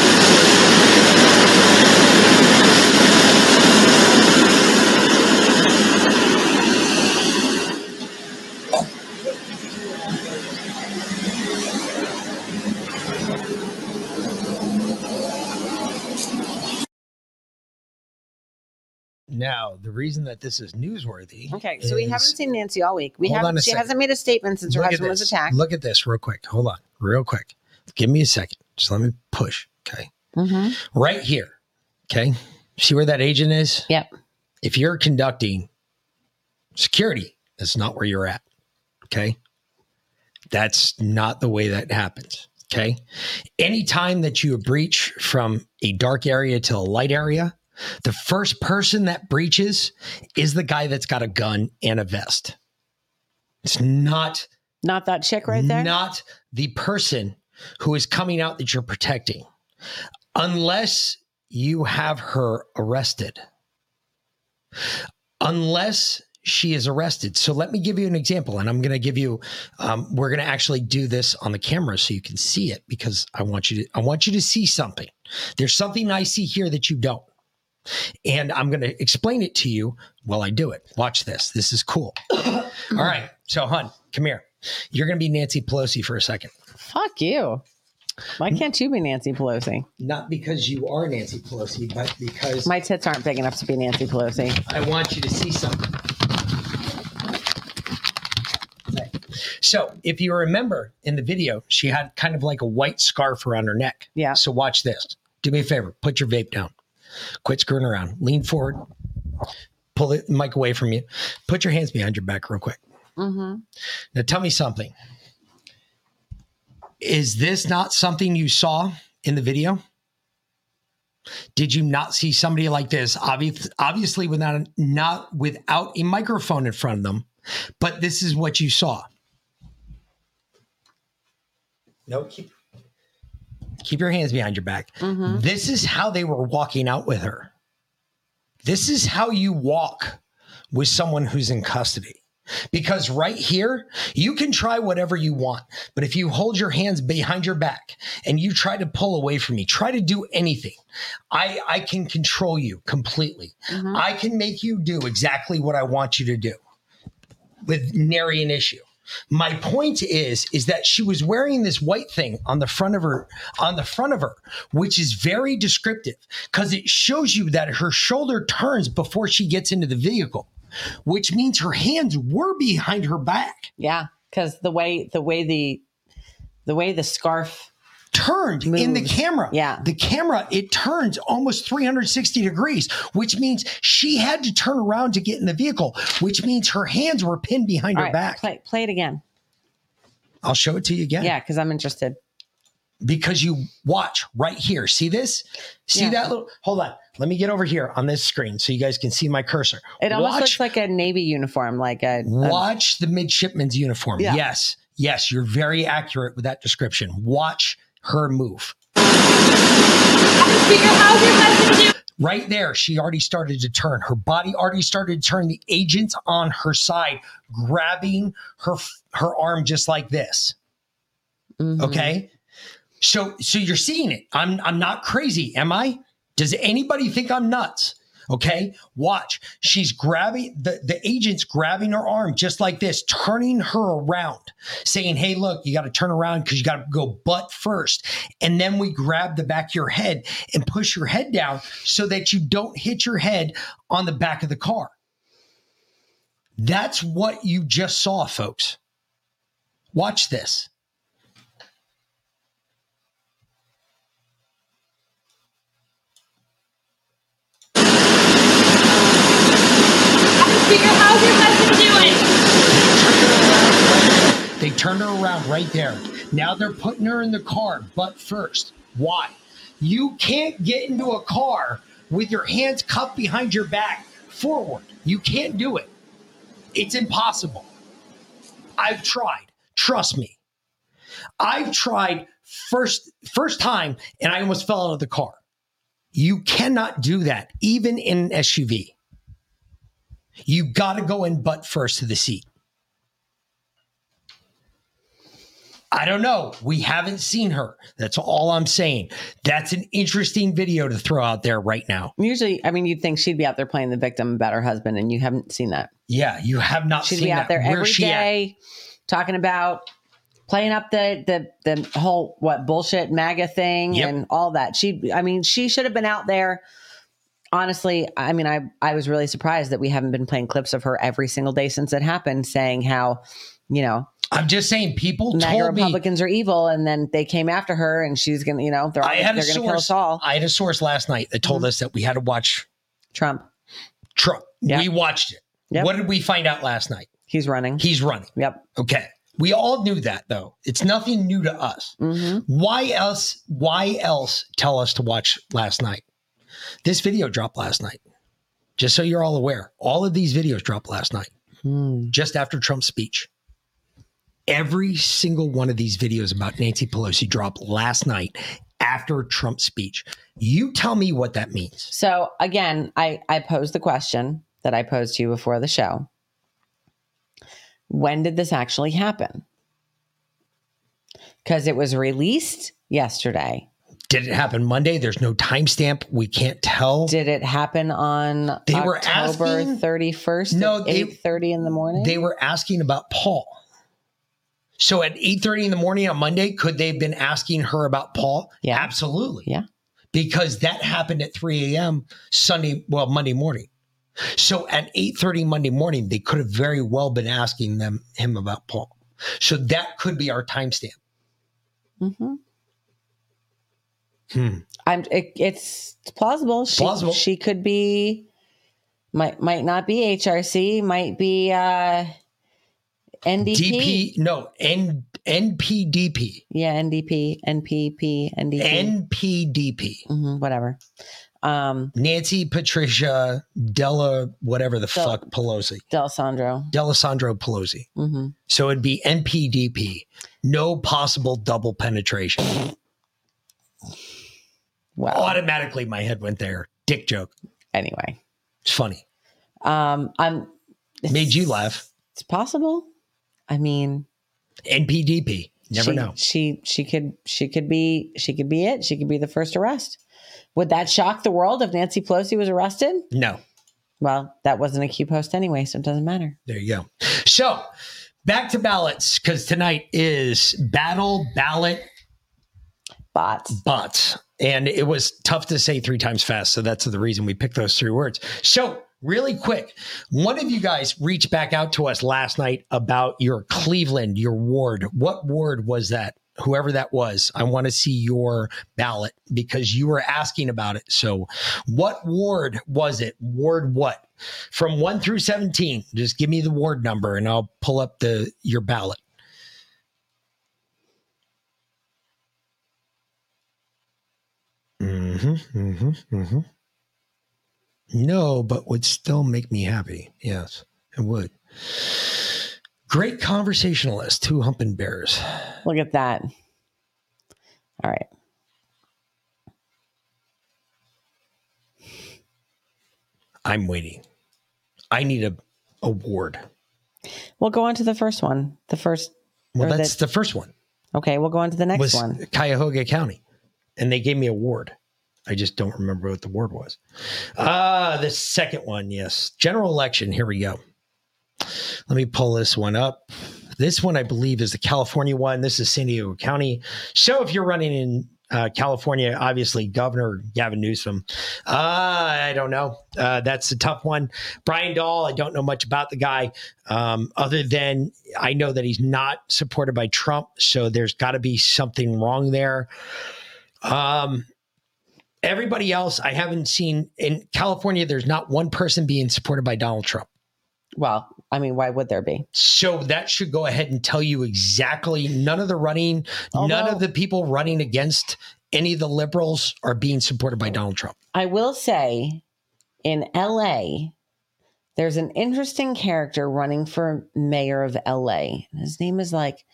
Now, the reason that this is newsworthy. Okay, so we haven't seen Nancy all week. We haven't she second. hasn't made a statement since her Look at husband was this. attacked. Look at this real quick. Hold on, real quick. Give me a second. Just let me push. Okay, Mhm. right here. Okay, see where that agent is? Yep. If you're conducting security, that's not where you're at. Okay, that's not the way that happens. Okay, anytime that you breach from a dark area to a light area, the first person that breaches is the guy that's got a gun and a vest. It's not Not that chick right there? not the person who is coming out that you're protecting, unless you have her arrested. Unless she is arrested. So let me give you an example, and I'm going to give you. Um, we're going to actually do this on the camera so you can see it because I want you to. I want you to see something. There's something I see here that you don't, and I'm going to explain it to you while I do it. Watch this. This is cool. All right. So, hun, come here. You're going to be Nancy Pelosi for a second. Fuck you. Why can't you be Nancy Pelosi? Not because you are Nancy Pelosi, but because My tits aren't big enough to be Nancy Pelosi. I want you to see something. Okay. So, if you remember in the video, she had kind of like a white scarf around her neck. Yeah. So, watch this. Do me a favor. Put your vape down. Quit screwing around. Lean forward. Pull the mic away from you. Put your hands behind your back real quick. Mm-hmm. Now, tell me something. Is this not something you saw in the video? Did you not see somebody like this? Obvious, obviously, without not without a microphone in front of them, but this is what you saw. No, keep keep your hands behind your back. Mm-hmm. This is how they were walking out with her. This is how you walk with someone who's in custody. Because right here, you can try whatever you want. But if you hold your hands behind your back and you try to pull away from me, try to do anything, I, I can control you completely. Mm-hmm. I can make you do exactly what I want you to do with nary an issue. My point is, is that she was wearing this white thing on the front of her, on the front of her, which is very descriptive because it shows you that her shoulder turns before she gets into the vehicle, which means her hands were behind her back. Yeah, because the way the way the the way the scarf turned in the camera. Yeah. The camera, it turns almost 360 degrees, which means she had to turn around to get in the vehicle, which means her hands were pinned behind All her right, back. play play it again. I'll show it to you again. Yeah, because I'm interested. Because you watch right here. See this? See Yeah. that little hold on. Let me get over here on this screen so you guys can see my cursor. It almost watch, looks like a navy uniform, like a, a watch the midshipman's uniform. Yeah. Yes. Yes, you're very accurate with that description. Watch her move. Speaker, how's your husband doing? Right there, she already started to turn. Her body already started to turn. The agent's on her side, grabbing her her arm just like this. Mhm. Okay. So so you're seeing it. I'm I'm not crazy, am I? Does anybody think I'm nuts? Okay. Watch. She's grabbing the, the agent's grabbing her arm just like this, turning her around, saying, Hey, look, you got to turn around because you got to go butt first. And then we grab the back of your head and push your head down so that you don't hit your head on the back of the car. That's what you just saw, folks. Watch this. Speaker, how's your husband doing? They turned her around right there. Now they're putting her in the car, butt first. Why? You can't get into a car with your hands cupped behind your back forward. You can't do it. It's impossible. I've tried. Trust me. I've tried first first time and I almost fell out of the car. You cannot do that even in an SUV. You got to go in butt first to the seat. I don't know. We haven't seen her. That's all I'm saying. That's an interesting video to throw out there right now. Usually, I mean, you'd think she'd be out there playing the victim about her husband, and you haven't seen that. Yeah, you have not She'd seen be out that. there every at? talking about playing up the the the whole what bullshit MAGA thing Yep. and all that. She, I mean, she should have been out there. Honestly, I mean, I I was really surprised that we haven't been playing clips of her every single day since it happened, saying how, you know, I'm just saying, people MAGA told me. Republicans are evil, and then they came after her, and she's gonna, you know, they're all, I had they're gonna kill source. us all. I had a source last night that Mm-hmm. told us that we had to watch Trump, Trump. Yep. We watched it. Yep. What did we find out last night? he's running. He's running. Yep. Okay. We all knew that though. It's nothing new to us. hmm Why else? Why else tell us to watch last night? This video dropped last night. Just so you're all aware, all of these videos dropped last night, Hmm. just after Trump's speech. Every single one of these videos about Nancy Pelosi dropped last night after Trump's speech. You tell me what that means. So again, I I posed the question that I posed to you before the show. When did this actually happen? Because it was released yesterday. Did it happen Monday? There's no timestamp. We can't tell. Did it happen on They were October asking- thirty first? No, at they- eight thirty in the morning. they were asking about Paul. So at 8:30 in the morning on Monday, could they have been asking her about Paul? Yeah. Absolutely. Yeah. Because that happened at 3 a.m. Sunday, well, Monday morning. So at 8:30 Monday morning, they could have very well been asking them him about Paul. So that could be our timestamp. hmm Hmm. I'm. It, it's plausible. She, Plausible. She could be. Might might not be HRC. Might be uh, NDP. DP, no, N, NPDP. Yeah, NDP, NPP, NDP, NPDP. Mhm, whatever. Um, Nancy Patricia Della, whatever the Del- fuck, Pelosi. Delisandro. Delisandro Pelosi. hmm So it'd be NPDP. No possible double penetration. Wow. Automatically, my head went there. Dick joke. Anyway, It's funny. um, I'm. Made you laugh. It's possible. I mean, NPDP. Never she, know. She she could she could be she could be it. She could be the first arrest. Would that shock the world if Nancy Pelosi was arrested? No. Well, that wasn't a Q post anyway, so it doesn't matter. There you go. So back to ballots because tonight is battle ballot Bots. bots. And it was tough to say three times fast. So that's the reason we picked those three words. So, really quick, one of you guys reached back out to us last night about your Cleveland, your ward. What ward was that? whoever that was, I want to see your ballot because you were asking about it. So, what ward was it? Ward what? From 1 through 17. Just give me the ward number and I'll pull up the your ballot. Mm-hmm, mm-hmm, mm-hmm. No, but would still make me happy. Yes, it would. Great conversationalist, two humping bears. Look at that. All right. I'm waiting. I need a award. We'll go on to the first one. The first. Well, or that's the, first one. okay, we'll go on to the next was one. Cuyahoga County, and they gave me a ward. I just don't remember what the word was. Ah, the second one, yes, general election. Here we go. Let me pull this one up. This one, I believe, is the California one. This is San Diego County. So if you're running in uh, California, obviously Governor Gavin Newsom. Uh, I don't know. Uh, that's a tough one. Brian Dahl, I don't know much about the guy, um, other than I know that he's not supported by Trump. So there's got to be something wrong there. Um, everybody else, I haven't seen in California. There's not one person being supported by Donald Trump. Well, I mean, why would there be? So that should go ahead and tell you exactly none of the running, none of the people running against any of the liberals are being supported by Donald Trump. I will say in LA, there's an interesting character running for mayor of LA. His name is like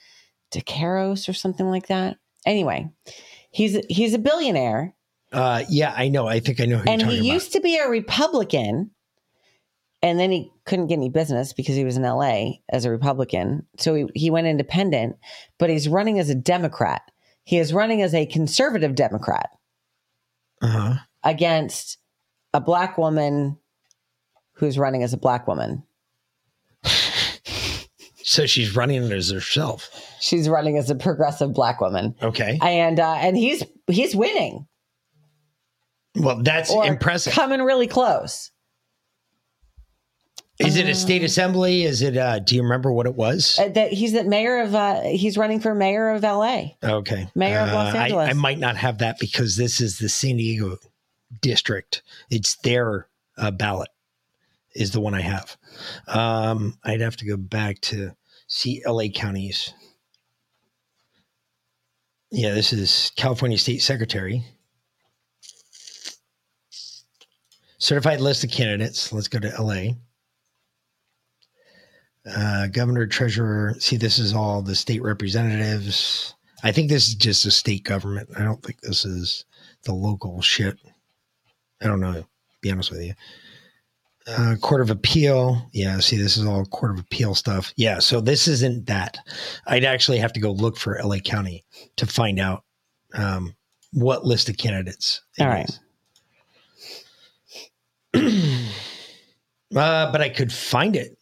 DeCaros or something like that. Anyway, he's he's a billionaire Uh, yeah, I know. I think I know who and he used to be a Republican and then he couldn't get any business because he was in LA as a Republican. So he, he went independent, but he's running as a Democrat. He is running as a conservative Democrat. Uh huh. against a black woman who's running as a black woman. So she's running as herself. She's running as a progressive black woman. Okay. And uh, and he's he's winning Well, that's or impressive. coming really close. Is it a state assembly? Is it? Uh, do you remember what it was? Uh, that he's the mayor of uh, he's running for mayor of LA. Okay. Mayor of Los Uh, I- Angeles. I, might not have that because this is the San Diego district. It's their uh, ballot is the one I have. Um, I'd have to go back to see LA counties. Yeah, this is California State Secretary. Certified list of candidates. Let's go to LA. Uh, governor, treasurer. See, this is all the state representatives. I think this is just a state government. I don't think this is the local shit. I don't know. Be honest with you. Uh, Court of Appeal. Yeah. See, this is all Court of Appeal stuff. Yeah. So this isn't that. I'd actually have to go look for LA County to find out um, what list of candidates. it All right. is. uh, but I could find it.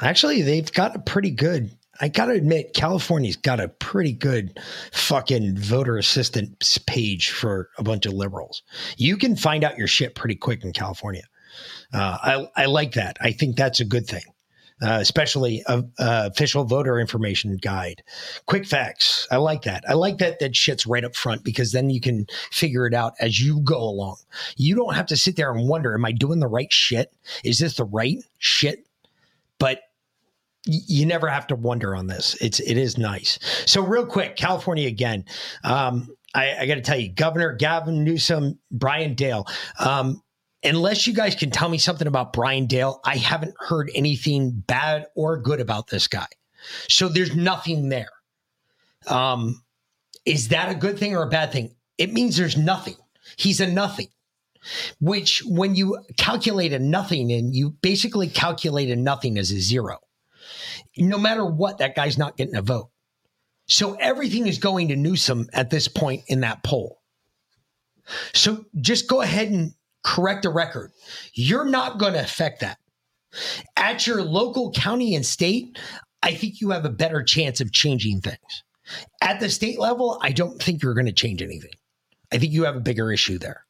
Actually, they've got a pretty good. I got to admit, California's got a pretty good fucking voter assistance page for a bunch of liberals. You can find out your shit pretty quick in California. Uh, I, I like that. I think that's a good thing, uh, especially a, a official voter information guide. Quick facts. I like that. I like that that shit's right up front because then you can figure it out as you go along. You don't have to sit there and wonder, am I doing the right shit? Is this the right shit? But you never have to wonder on this. It's it is nice. So real quick, California again. Um, I, I got to tell you, Governor Gavin Newsom, Brian Dale. Um, unless you guys can tell me something about Brian Dale, I haven't heard anything bad or good about this guy. So there's nothing there. Um, is that a good thing or a bad thing? It means there's nothing. He's a nothing. Which, when you calculate a nothing, and you basically calculate a nothing as a zero, no matter what, that guy's not getting a vote. So everything is going to Newsom at this point in that poll. So just go ahead and correct the record. You're not going to affect that. At your local county and state, I think you have a better chance of changing things. At the state level, I don't think you're going to change anything. I think you have a bigger issue there.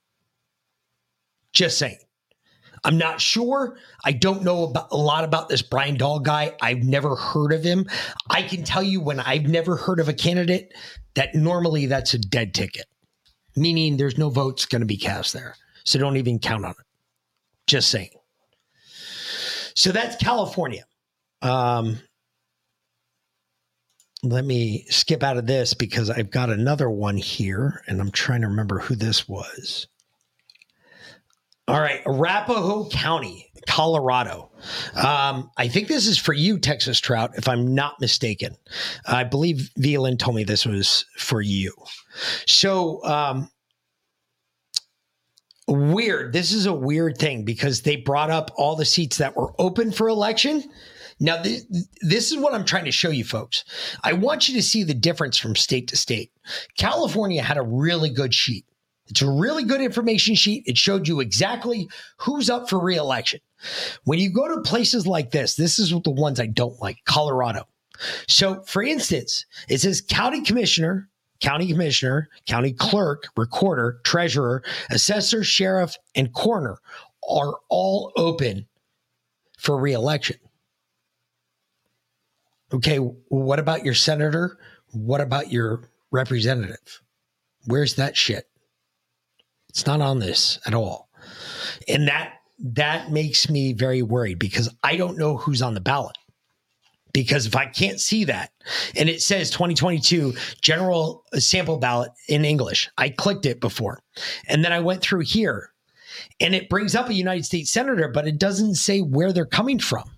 Just saying. I'm not sure. I don't know about, a lot about this Brian Dahl guy. I've never heard of him. I can tell you when I've never heard of a candidate that normally that's a dead ticket, meaning there's no votes going to be cast there. So don't even count on it. Just saying. So that's California. Um, let me skip out of this because I've got another one here and I'm trying to remember who this was. All right, Arapahoe County, Colorado. Um, I think this is for you, Texas Trout, if I'm not mistaken. I believe Veland told me this was for you. So, um, weird. This is a weird thing because they brought up all the seats that were open for election. Now, th- this is what I'm trying to show you, folks. I want you to see the difference from state to state. California had a really good sheet. It's a really good information sheet. It showed you exactly who's up for reelection. When you go to places like this, this is the ones I don't like Colorado. So, for instance, it says county commissioner, county commissioner, county clerk, recorder, treasurer, assessor, sheriff, and coroner are all open for reelection. Okay, what about your senator? What about your representative? Where's that shit? It's not on this at all. And that that makes me very worried because I don't know who's on the ballot. Because if I can't see that and it says 2022 general sample ballot in English, I clicked it before. And then I went through here and it brings up a United States senator, but it doesn't say where they're coming from.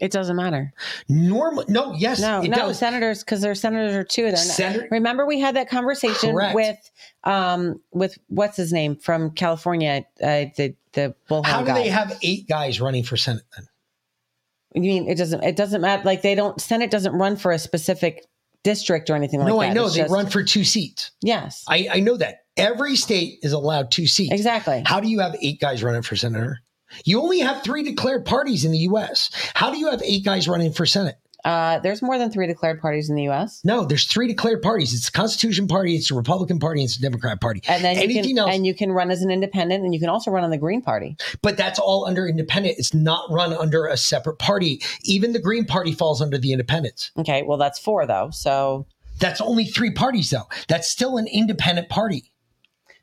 It doesn't matter. Normal, no, yes, No, no, does. senators because their senators are two. They're not, Senator- remember we had that conversation Correct. with um with what's his name from California, uh, the the bullhorn How do guy. they have eight guys running for Senate then? You mean it doesn't it doesn't matter like they don't Senate doesn't run for a specific district or anything like no, that. No, I know It's they just- run for two seats. Yes. I, I know that every state is allowed two seats. Exactly. How do you have eight guys running for senator? You only have three declared parties in the U.S. How do you have eight guys running for Senate? Uh, there's more than three declared parties in the U.S. No, there's three declared parties. It's the Constitution Party, it's the Republican Party, and it's the Democrat Party. And then anything can, else, and you can run as an independent, and you can also run on the Green Party. but that's all under independent. It's not run under a separate party. Even the Green Party falls under the independents. Okay, well that's four though. So That's only three parties, though. That's still an independent party.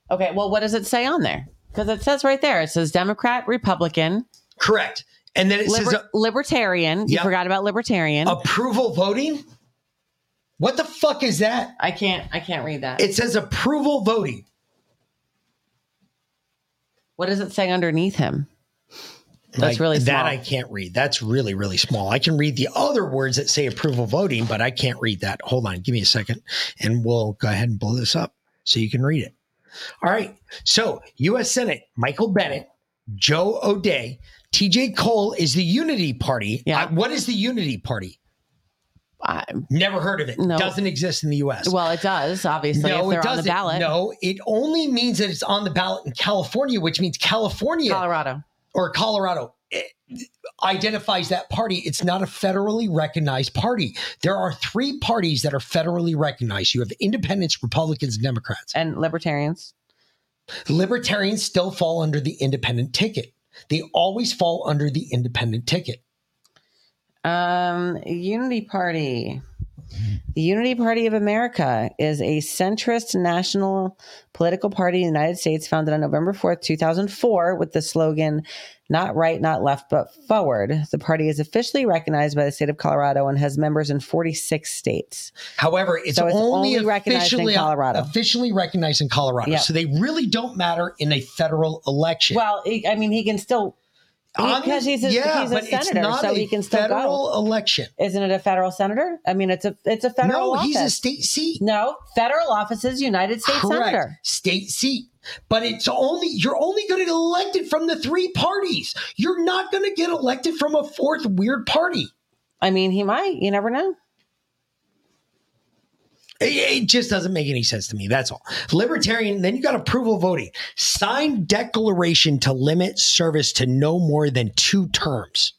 okay, well what does it say on there? Because it says right there, it says Democrat, Republican, Correct. And then it liber- says uh, Libertarian. You Yep. forgot about Libertarian. approval voting. What the fuck is that? I can't. I can't read that. It says approval voting. what does it say underneath him? That's Like, really small. that I can't read. That's really really small. I can read the other words that say approval voting, but I can't read that. Hold on, give me a second, and we'll go ahead and blow this up so you can read it. All right. So U.S. Senate Michael Bennet, Joe O'Dea, T.J. Cole is the Unity Party. Yeah. Uh, what is the Unity Party? I- Never heard of it. No. Doesn't exist in the U.S. well, it does obviously if no, they're it on the doesn't. ballot. No, it only means that it's on the ballot in California, which means California Colorado. or Colorado identifies that party. It's not a federally recognized party. There are three parties that are federally recognized. You have independents, Republicans, and Democrats. and libertarians. Libertarians still fall under the independent ticket. They always fall under the independent ticket. Um, Unity Party. The Unity Party of America is a centrist national political party in the United States founded on November 4th, 2004, with the slogan, Not right, not left, but forward. The party is officially recognized by the state of Colorado and has members in 46 states. However, it's, So it's only, only recognized in officially uh, Colorado. officially recognized in Colorado. Yeah. So they really don't matter in a federal election. Well, I mean, he can still, because he's a, yeah, he's a senator, so a he can still federal go. election. Isn't it a federal senator? I mean, it's a it's a federal No, office. he's a state seat. No, federal office is United States Correct. senator. State seat. But it's only you're only going to get elected from the three parties. You're not going to get elected from a fourth weird party. I mean, he might. You never know. It, it just doesn't make any sense to me. That's all. Libertarian, then you got approval voting. Signed declaration to limit service to no more than two terms.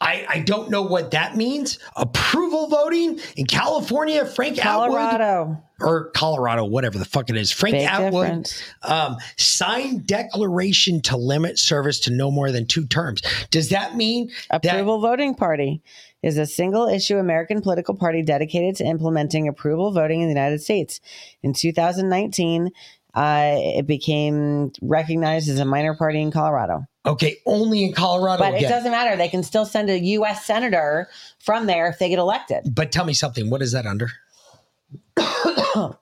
I, I don't know what that means. Approval voting in California, Frank Atwood Colorado. or Colorado, whatever the fuck it is. Frank Big Atwood um, signed declaration to limit service to no more than two terms. Does that mean that Approval Voting Party is a single issue American political party dedicated to implementing approval voting in the United States. In 2019, uh, it became recognized as a minor party in Colorado. okay, only in Colorado? But it doesn't matter. They can still send a U.S. senator from there if they get elected. But tell me something. What is that under?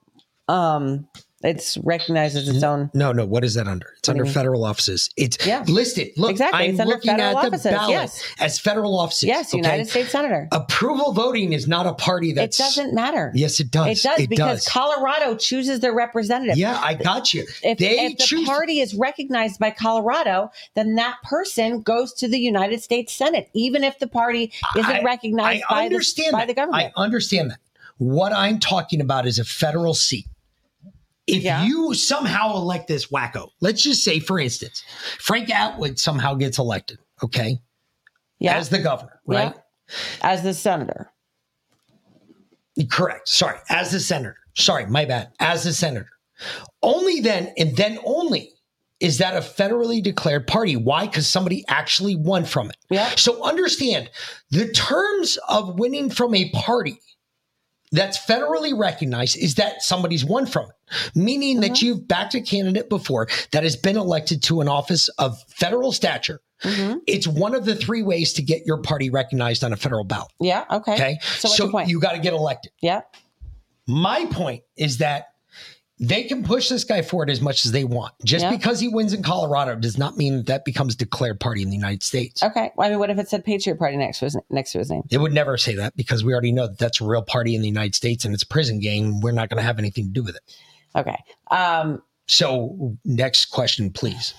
Um, it's recognized as its own. No, no. What is that under? It's under federal offices. It's Yeah. listed. Look, Exactly. I'm It's under looking federal at the ballot yes. as federal offices. Yes, okay? United States senator. Approval voting is not a party that's It doesn't matter. Yes, it does. It does It because does. Colorado chooses their representative. Yeah, I got you. If, they if the party is recognized by Colorado, then that person goes to the United States Senate, even if the party isn't I- recognized I by, the, by the government. I understand that. What I'm talking about is a federal seat. If Yeah. you somehow elect this wacko, let's just say, for instance, Frank Atwood somehow gets elected, okay, yeah, as the governor, right? Yeah. as the senator. Correct. Sorry, as the senator. Sorry, my bad. As the senator. Only then, and then only, is that a federally declared party. Why? Because somebody actually won from it. Yeah. So understand the terms of winning from a party that's federally recognized is that somebody's won from it, meaning that Mm-hmm. you've backed a candidate before that has been elected to an office of federal stature. Mm-hmm. It's one of the three ways to get your party recognized on a federal ballot. Yeah. Okay. Okay. So what's your point? you got to get elected. yeah. My point is that they can push this guy forward as much as they want. Just Yeah. because he wins in Colorado does not mean that, becomes declared party in the United States. Okay. Well, I mean, what if it said Patriot Party next to his next to his name? It would never say that because we already know that that's a real party in the United States and it's a prison gang. We're not going to have anything to do with it. Okay. Um, So, next question, please.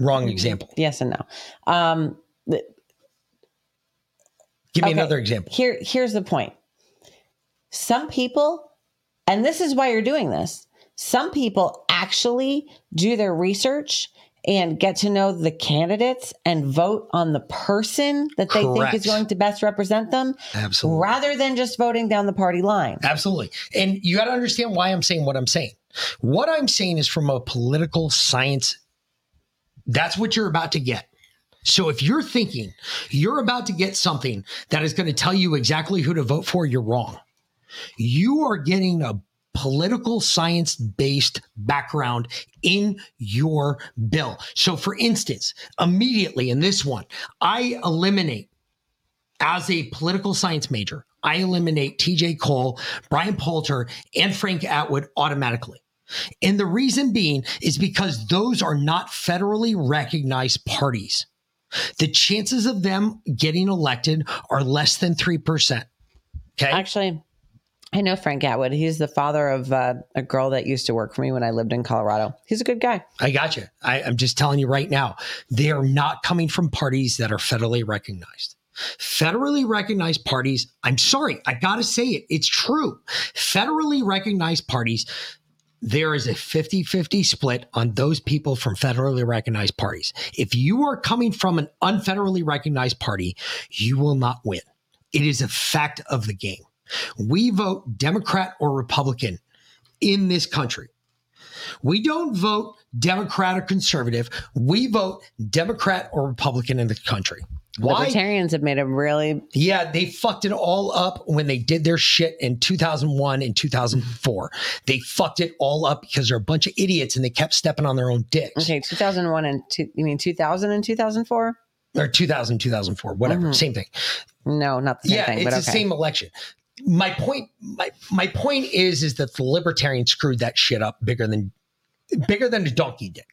Wrong example. yes and no. Um, the- Give me Okay. another example. Here, here's the point. Some people, and this is why you're doing this. Some people actually do their research and get to know the candidates and vote on the person that they think is going to best represent them, Absolutely. rather than just voting down the party line. Absolutely. And you got to understand why I'm saying what I'm saying. What I'm saying is from a political science, that's what you're about to get. So if you're thinking you're about to get something that is going to tell you exactly who to vote for, you're wrong. You are getting a political science based background in your bill. So for instance, immediately in this one, I eliminate as a political science major, I eliminate TJ Cole, Brian Poulter, and Frank Atwood automatically. And the reason being is because those are not federally recognized parties. The chances of them getting elected are less than 3%. Okay. Actually, I know Frank Atwood. He's the father of uh, a girl that used to work for me when I lived in Colorado. He's a good guy. I got you. I, I'm just telling you right now, they are not coming from parties that are federally recognized. Federally recognized parties, I'm sorry, I got to say it. It's true. Federally recognized parties, there is a 50 50 split on those people from federally recognized parties. If you are coming from an unfederally recognized party, you will not win. It is a fact of the game. We vote Democrat or Republican in this country. We don't vote Democrat or conservative. We vote Democrat or Republican in the country. Why? Libertarians have made a really Yeah, they fucked it all up when they did their shit in 2001 and 2004. They fucked it all up because they're a bunch of idiots and they kept stepping on their own dicks. okay. 2001 and two, you mean 2000 and 2004? Or 2000, 2004, whatever, Mhm. same thing. No, not the same yeah, thing. it's but the okay. same election. My point, my my point is, is that the libertarians screwed that shit up bigger than bigger than a donkey dick.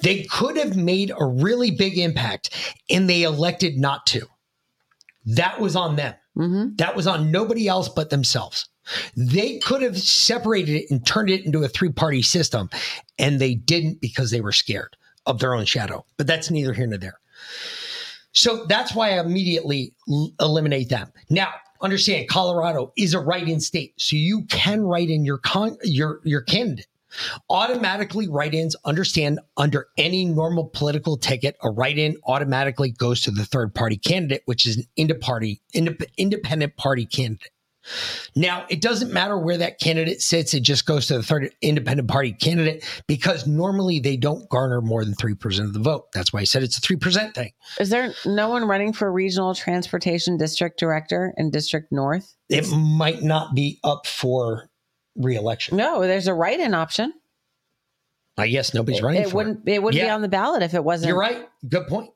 They could have made a really big impact, and they elected not to. That was on them. Mhm. That was on nobody else but themselves. They could have separated it and turned it into a three party system, and they didn't because they were scared of their own shadow. But that's neither here nor there. So that's why I immediately l- eliminate them. Now, understand Colorado is a write-in state, so you can write in your con- your your candidate. Automatically write ins understand under any normal political ticket, a write in automatically goes to the third party candidate, which is an indep- party, indep- independent party candidate. Now, it doesn't matter where that candidate sits, it just goes to the third independent party candidate because normally they don't garner more than 3% of the vote. That's why I said it's a 3% thing. Is there no one running for regional transportation district director in District North? It might not be up for reelection. No, there's a write-in option. I guess nobody's running It for wouldn't. It, wouldn't be on the ballot if it wasn't. You're right. Good point.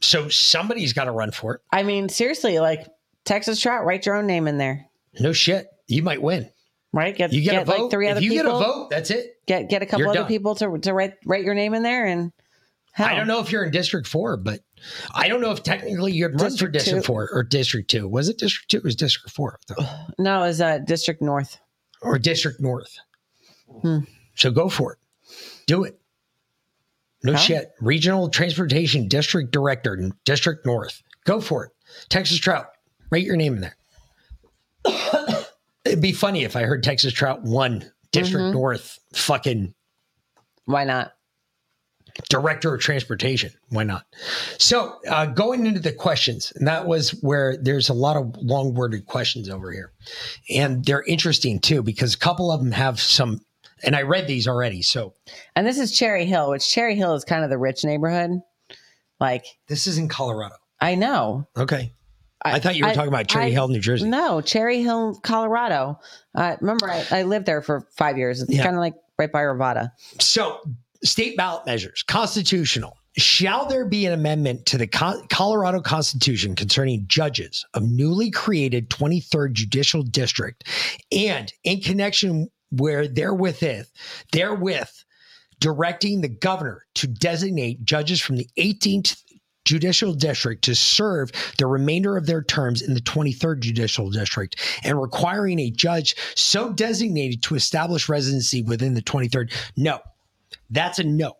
So somebody's got to run for it. I mean, seriously, like Texas Trout, write your own name in there. No shit. You might win. Right? Get You get, a vote. like three if other you people. get a vote, that's it. Get get a couple You're other done. people to to write write your name in there, and hell, I don't know if you're in District Four, but I don't know if technically you'd run for District District two. Four or District Two. Was it District Two? It was District Four though. No, it's uh, District North. or District North. Hmm. So go for it. Do it. No Huh? shit. Regional Transportation District Director, District North. Go for it. Texas Trout. Write your name in there. It'd be funny if I heard Texas Trout won District Mhm. North fucking Why not? director of transportation. Why not? So, uh, going into the questions, and that was where there's a lot of long worded questions over here. And they're interesting too, because a couple of them have some, and I read these already. So, And this is Cherry Hill, which Cherry Hill is kind of the rich neighborhood. Like this is in Colorado. I know. Okay. I, thought you were I- talking about Cherry I- Hill, New Jersey. No, Cherry Hill, Colorado. Uh, remember, I, I lived there for five years. It's Yeah. kind of like right by Arvada. So, state ballot measures, constitutional. Shall there be an amendment to the Co- Colorado Constitution concerning judges of newly created 23rd Judicial District and in connection where therewith, therewith directing the governor to designate judges from the 18th Judicial District to serve the remainder of their terms in the 23rd Judicial District and requiring a judge so designated to establish residency within the 23rd. No, that's a no.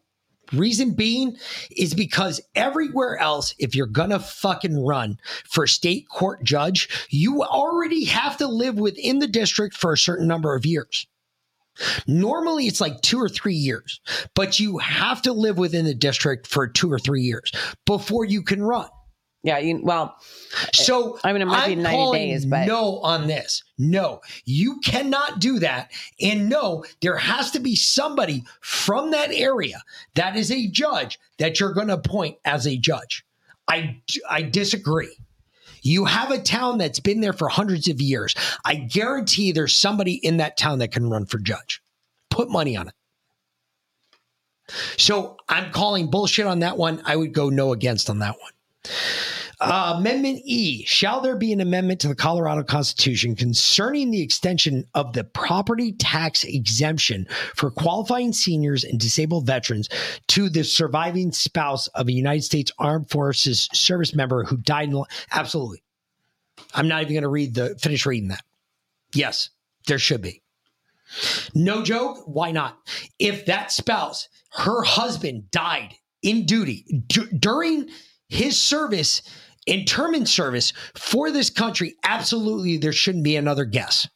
Reason being is because everywhere else, if you're gonna fucking run for state court judge, you already have to live within the district for a certain number of years. Normally, it's like two or three years, but you have to live within the district for two or three years before you can run. Yeah, you well, So I mean, it might be I'm 90 calling days, but- no on this. No, you cannot do that. And no, there has to be somebody from that area that is a judge that you're going to appoint as a judge. I I disagree. You have a town that's been there for hundreds of years. I guarantee there's somebody in that town that can run for judge. Put money on it. So I'm calling bullshit on that one. I would go no against on that one. Uh, amendment E Shall there be an amendment to the Colorado Constitution concerning the extension of the property tax exemption for qualifying seniors and disabled veterans to the surviving spouse of a United States Armed Forces service member who died? In, absolutely. I'm not even going to read the finish reading that. Yes, there should be. No joke. Why not? If that spouse, her husband died in duty d- during his service in term in service for this country, absolutely there shouldn't be another guess.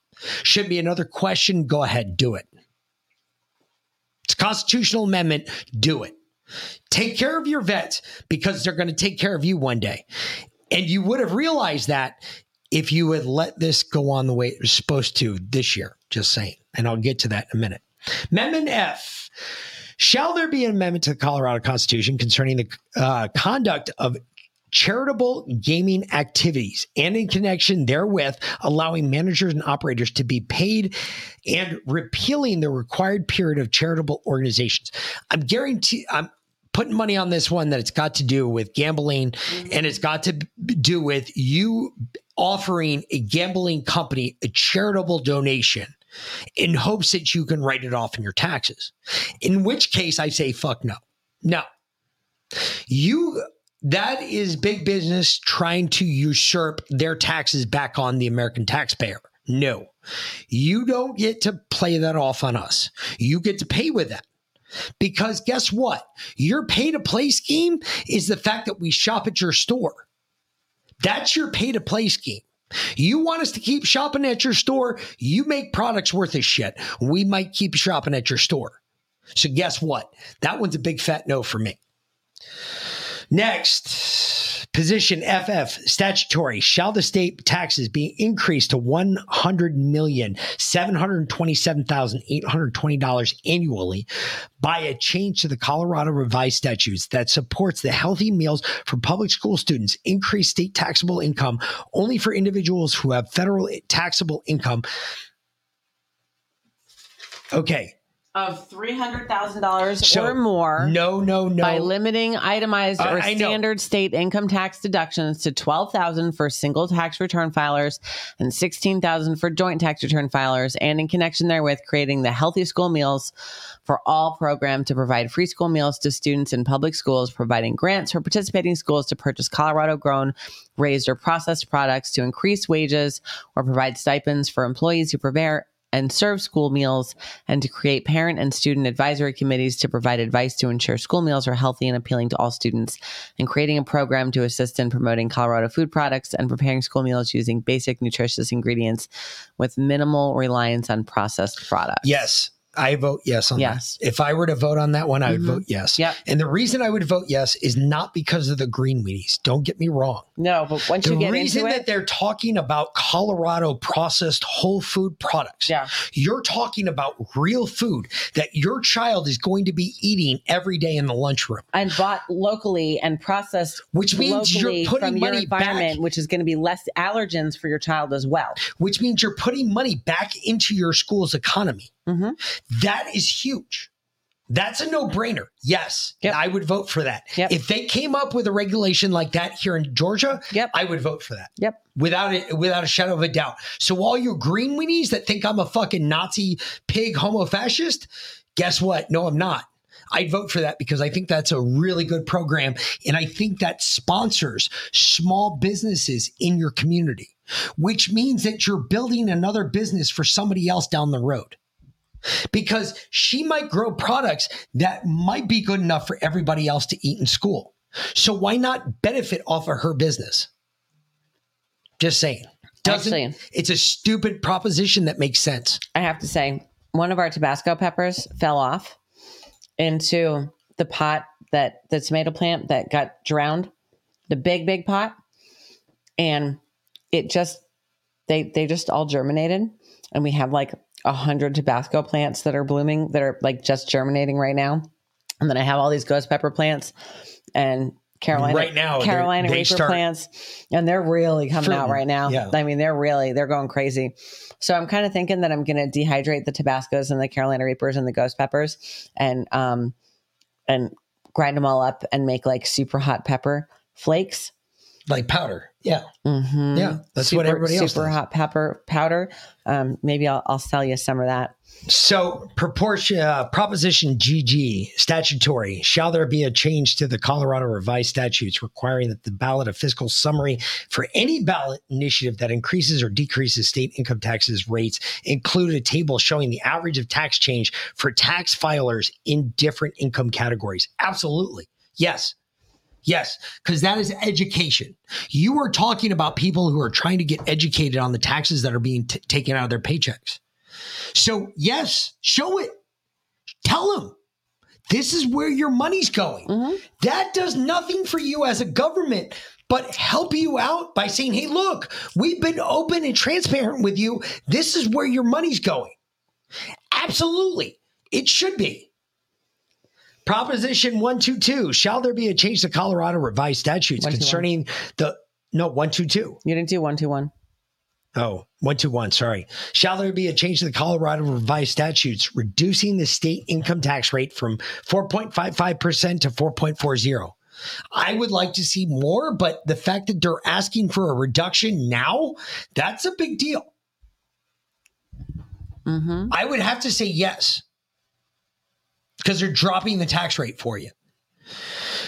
Should be another question. Go ahead, do it. It's a constitutional amendment. Do it. Take care of your vets because they're going to take care of you one day. And you would have realized that if you had let this go on the way it was supposed to this year. Just saying. And I'll get to that in a minute. Amendment F. Shall there be an amendment to the Colorado Constitution concerning the uh, conduct of charitable gaming activities and in connection therewith allowing managers and operators to be paid and repealing the required period of charitable organizations? I'm guarantee I'm putting money on this one that it's got to do with gambling mm-hmm. and it's got to do with you offering a gambling company a charitable donation in hopes that you can write it off in your taxes. In which case, I say, fuck no. No. You, that is big business trying to usurp their taxes back on the American taxpayer. No. You don't get to play that off on us. You get to pay with that. Because guess what? Your pay to play scheme is the fact that we shop at your store. That's your pay to play scheme. You want us to keep shopping at your store? You make products worth a shit. We might keep shopping at your store. So guess what? That one's a big fat no for me. Next, position FF statutory. Shall the state taxes be increased to one hundred million seven hundred twenty-seven thousand eight hundred twenty dollars annually by a change to the Colorado revised statutes that supports the healthy meals for public school students, increase state taxable income only for individuals who have federal taxable income. Okay, Of three hundred thousand dollars or more. no, no, no. By limiting itemized I- or I know. standard state income tax deductions to twelve thousand for single tax return filers and sixteen thousand for joint tax return filers, and in connection therewith, creating the Healthy School Meals for All program to provide free school meals to students in public schools, providing grants for participating schools to purchase Colorado grown, raised, or processed products to increase wages or provide stipends for employees who prepare and serve school meals, and to create parent and student advisory committees to provide advice to ensure school meals are healthy and appealing to all students, and creating a program to assist in promoting Colorado food products and preparing school meals using basic nutritious ingredients with minimal reliance on processed products. Yes, I vote yes on Yes. that. If I were to vote on that one, I would Mhm. vote yes. Yep. And the reason I would vote yes is not because of the green weenies. Don't get me wrong. No, but once The you get the reason into that they're talking about Colorado processed whole food products, yeah, you're talking about real food that your child is going to be eating every day in the lunchroom. and bought locally and processed, Which means you're putting money back. which is going to be less allergens for your child as well. which means you're putting money back into your school's economy. Mhm. That is huge. That's a no brainer. Yes, Yep. I would vote for that. Yep. If they came up with a regulation like that here in Georgia, Yep. I would vote for that. Yep. Without it, without a shadow of a doubt. So all your green weenies that think I'm a fucking Nazi pig homo fascist, guess what? No, I'm not. I'd vote for that because I think that's a really good program. And I think that sponsors small businesses in your community, which means that you're building another business for somebody else down the road. Because she might grow products that might be good enough for everybody else to eat in school. So why not benefit off of her business? Just saying. Doesn't Actually- it's a stupid proposition that makes sense. I have to say, one of our Tabasco peppers fell off into the pot that the tomato plant that got drowned, the big, big pot. And it just, they, they just all germinated. And we have like a hundred Tabasco plants that are blooming that are like just germinating right now. And then I have all these ghost pepper plants and Carolina, Right now, Carolina they Reaper start plants, and they're really coming out right now. Yeah. I mean, they're really they're going crazy. So I'm kind of thinking that I'm going to dehydrate the Tabascos and the Carolina Reapers and the ghost peppers, and um, and grind them all up and make like super hot pepper flakes. Like powder. Yeah. Mm-hmm. Yeah, that's what everybody else super does. hot pepper powder. Um, maybe I'll, I'll sell you some of that. So, proportion, uh, Proposition GG, statutory. Shall there be a change to the Colorado revised statutes requiring that the ballot of fiscal summary for any ballot initiative that increases or decreases state income taxes rates include a table showing the average of tax change for tax filers in different income categories? Absolutely. Yes. Yes, because that is education. You are talking about people who are trying to get educated on the taxes that are being t- taken out of their paychecks. So, yes, show it. Tell them this is where your money's going. Mm-hmm. That does nothing for you as a government, but help you out by saying, hey, look, we've been open and transparent with you. This is where your money's going. Absolutely. It should be. Proposition 122 Shall there be a change to Colorado revised statutes 121. concerning the. No, 122. You didn't do one two one. Oh, 121, sorry. Shall there be a change to the Colorado revised statutes reducing the state income tax rate from 4.55% to 4.40? I would like to see more, but the fact that they're asking for a reduction now, that's a big deal. Mm-hmm. I would have to say yes because they're dropping the tax rate for you.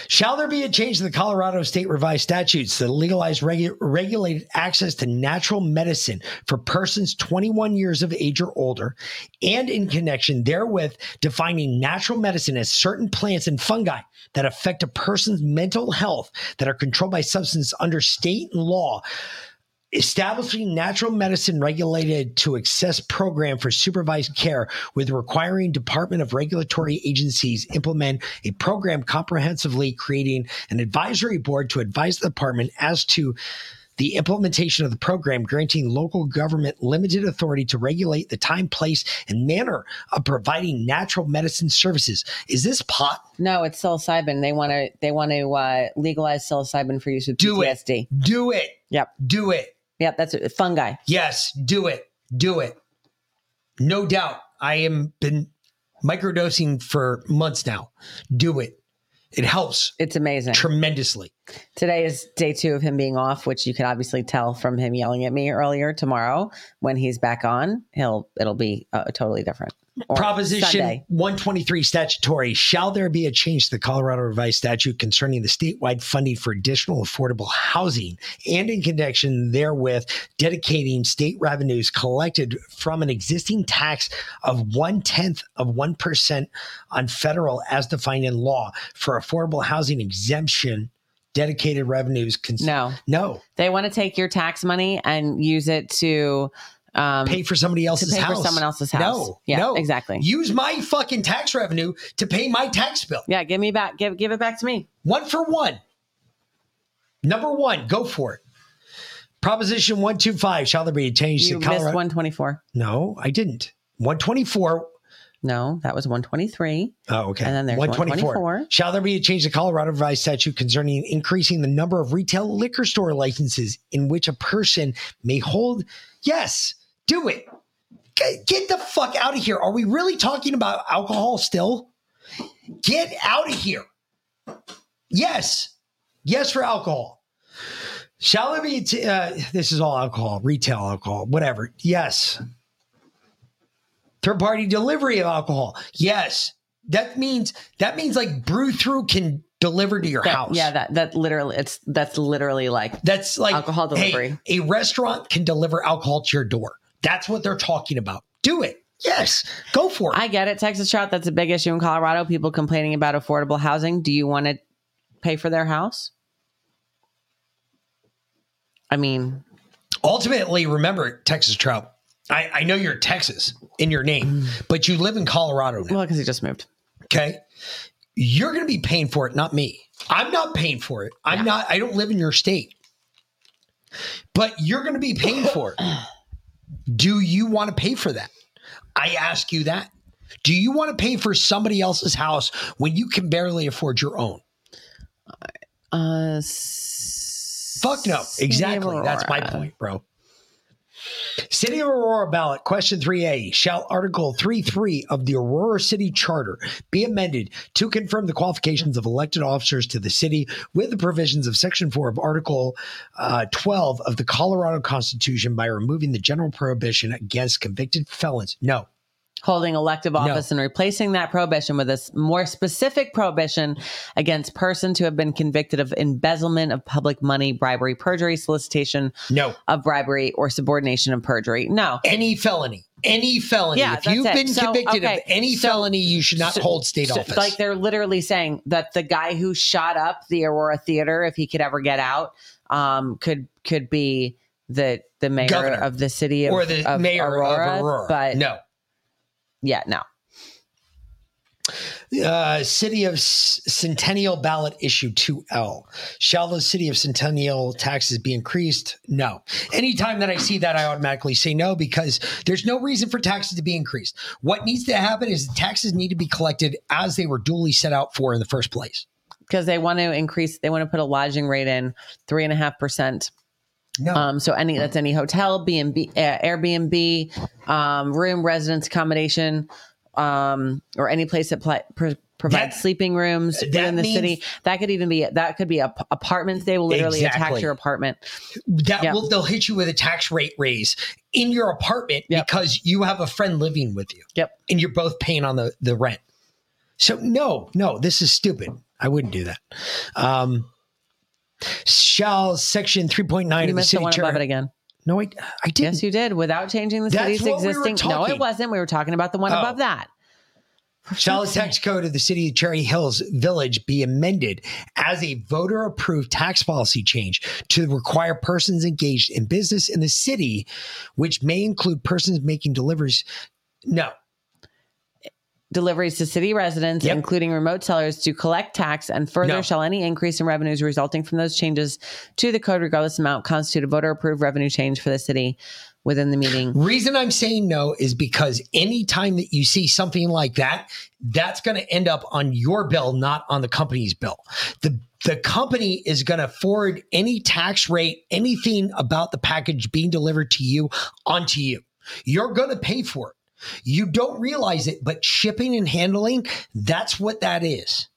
Shall there be a change to the Colorado state revised statutes that legalize regu- regulated access to natural medicine for persons 21 years of age or older, and in connection therewith, defining natural medicine as certain plants and fungi that affect a person's mental health that are controlled by substance under state law? Establishing natural medicine regulated to access program for supervised care with requiring department of regulatory agencies implement a program comprehensively creating an advisory board to advise the department as to the implementation of the program granting local government limited authority to regulate the time place and manner of providing natural medicine services is this pot No, it's psilocybin. They want to they want to uh, legalize psilocybin for use with Do it. Do it Yep. do it Yep. That's it. Fungi. Yes, do it. Do it. No doubt. I am been microdosing for months now. Do it. It helps It's amazing. tremendously. Today is day two of him being off, which you could obviously tell from him yelling at me earlier. Tomorrow, when he's back on, he'll it'll be uh, totally different. Proposition Sunday. 123 statutory. Shall there be a change to the Colorado revised statute concerning the statewide funding for additional affordable housing and in connection therewith dedicating state revenues collected from an existing tax of one tenth of 1% on federal as defined in law for affordable housing exemption dedicated revenues? Cons- No, No. they want to take your tax money and use it to um, Pay for somebody else's pay for house. someone else's house. No. Yeah, no. exactly. Use my fucking tax revenue to pay my tax bill. yeah, give me back. Give give it back to me. One for one. Number one, go for it. Proposition 125, shall there be a change You to Colorado? 124. no, I didn't. 124. No, that was 123. Oh, okay. And then there's 124. Shall there be a change to Colorado revised statute concerning increasing the number of retail liquor store licenses in which a person may hold? Yes, do it. Get, get the fuck out of here. Are we really talking about alcohol still? Get out of here. Yes. Yes for alcohol. Shall it be, t- uh, this is all alcohol, retail alcohol, whatever. Yes. Third party delivery of alcohol. Yes. That means, that means like brew through can deliver to your That- house. Yeah, that that literally it's that's literally like That's like Alcohol hey, delivery. a restaurant can deliver alcohol to your door. That's what they're talking about. Do it. Yes. Go for it. I get it. Texas trout, that's a big issue in Colorado. People complaining about affordable housing. Do you want to pay for their house? I mean, Ultimately, remember, Texas Trout. I, I know you're Texas in your name, mm. but you live in Colorado now. well, because he just moved. Okay. You're going to be paying for it, not me. I'm not paying for it. I'm not, I don't live in your state, but you're going to be paying for it. Do you want to pay for that? I ask you that. Do you want to pay for somebody else's house when you can barely afford your own? Uh, Fuck no. Exactly. That's my point, bro. City of Aurora ballot, question 3A. Shall Article 3.3 of the Aurora City Charter be amended to confirm the qualifications of elected officers to the city with the provisions of Section 4 of Article uh, 12 of the Colorado Constitution by removing the general prohibition against convicted felons? No. Holding elective office and replacing that prohibition with a more specific prohibition against persons who have been convicted of embezzlement of public money, bribery, perjury, solicitation No. of bribery, or subordination of perjury. No. Any felony. Any felony. Yeah, if you've it. been So, convicted okay, of any so- felony, you should not so- hold state so, office. Like they're literally saying that the guy who shot up the Aurora Theater, if he could ever get out, um, could could be the the mayor Governor. of the city of, or the of mayor Aurora, of Aurora. But no. Yeah, no. Uh, City of Centennial ballot issue 2L. Shall the City of Centennial taxes be increased? No. Anytime that I see that, I automatically say no because there's no reason for taxes to be increased. What needs to happen is taxes need to be collected as they were duly set out for in the first place. because they want to increase they want to put a lodging rate in three and a half percent No. um so any that's any hotel b&b uh, airbnb um room residence accommodation um or any place that pl- pro- provides That- sleeping rooms within the means- city that could even be that could be a, apartments they will literally Exactly. attack your apartment that Yeah. will they'll hit you with a tax rate raise in your apartment Yep. because you have a friend living with you. Yep. And you're both paying on the, the rent. So no, no, this is stupid. I wouldn't do that. Um shall section 3.9 you of the missed the city one above it charter. again No, I, I didn't. yes you did without changing the That's city's what we existing no it wasn't we were talking about the one Oh. above that Shall the tax code of the city of Cherry Hills Village be amended as a voter approved tax policy change to require persons engaged in business in the city, which may include persons making deliveries? No. Deliveries to city residents, Yep. including remote sellers, to collect tax, and further No. shall any increase in revenues resulting from those changes to the code, regardless amount, constitute a voter approved revenue change for the city within the meeting. Reason I'm saying no is because anytime that you see something like that, that's going to end up on your bill, not on the company's bill. The the company is going to forward any tax rate, anything about the package being delivered to you onto you. You're going to pay for it. You don't realize it, but shipping and handling, that's what that is.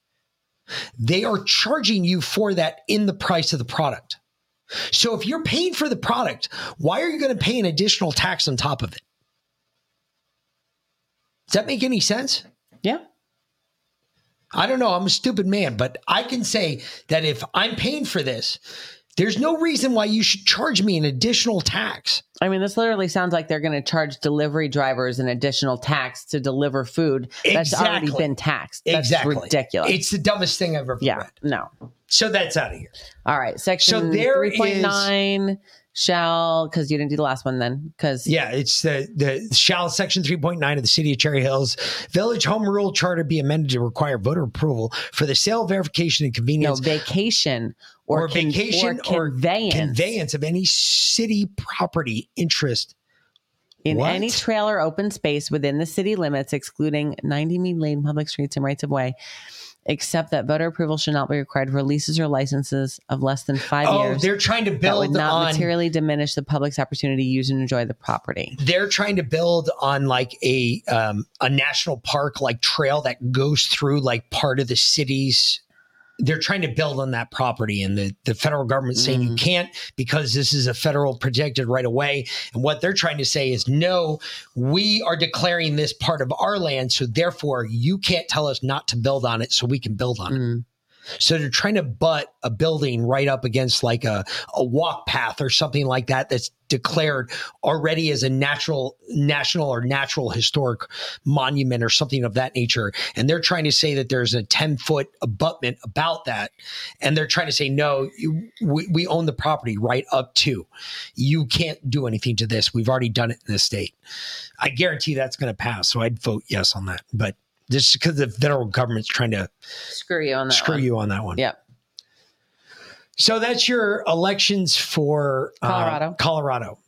They are charging you for that in the price of the product. So if you're paying for the product, why are you going to pay an additional tax on top of it? Does that make any sense? Yeah. I don't know. I'm a stupid man, but I can say that if I'm paying for this, there's no reason why you should charge me an additional tax. I mean, this literally sounds like they're going to charge delivery drivers an additional tax to deliver food that's already been taxed. That's exactly. ridiculous. It's the dumbest thing I've ever yeah. read. No. So that's out of here. All right. Section So there three point nine shall because you didn't do the last one then because Yeah, it's the the shall section 3.9 of the city of Cherry Hills Village Home Rule Charter be amended to require voter approval for the sale, verification, and convenience. no vacation or, or, con- vacation or conveyance conveyance of any city property interest in What? any trailer open space within the city limits, excluding 90 mean lane public streets and rights of way, except that voter approval should not be required for leases or licenses of less than five Oh, years. they're trying to build that would not on materially diminish the public's opportunity to use and enjoy the property. they're trying to build on like a um, a national park like trail that goes through like part of the city's they're trying to build on that property and the, the federal government saying you can't because this is a federal protected right away. And what they're trying to say is no we are declaring this part of our land so therefore you can't tell us not to build on it so we can build on it. Mm. So they're trying to butt a building right up against like a, a walk path or something like that that's declared already as a natural national or natural historic monument or something of that nature. And they're trying to say that there's a 10 foot abutment about that. And they're trying to say, no, you, we, we own the property right up to. You can't do anything to this. We've already done it in the state. I guarantee that's going to pass. So I'd vote yes on that. But just because the federal government's trying to Screw you on that. screw one. you on that one. Yep. So that's your elections for uh, Colorado. Colorado.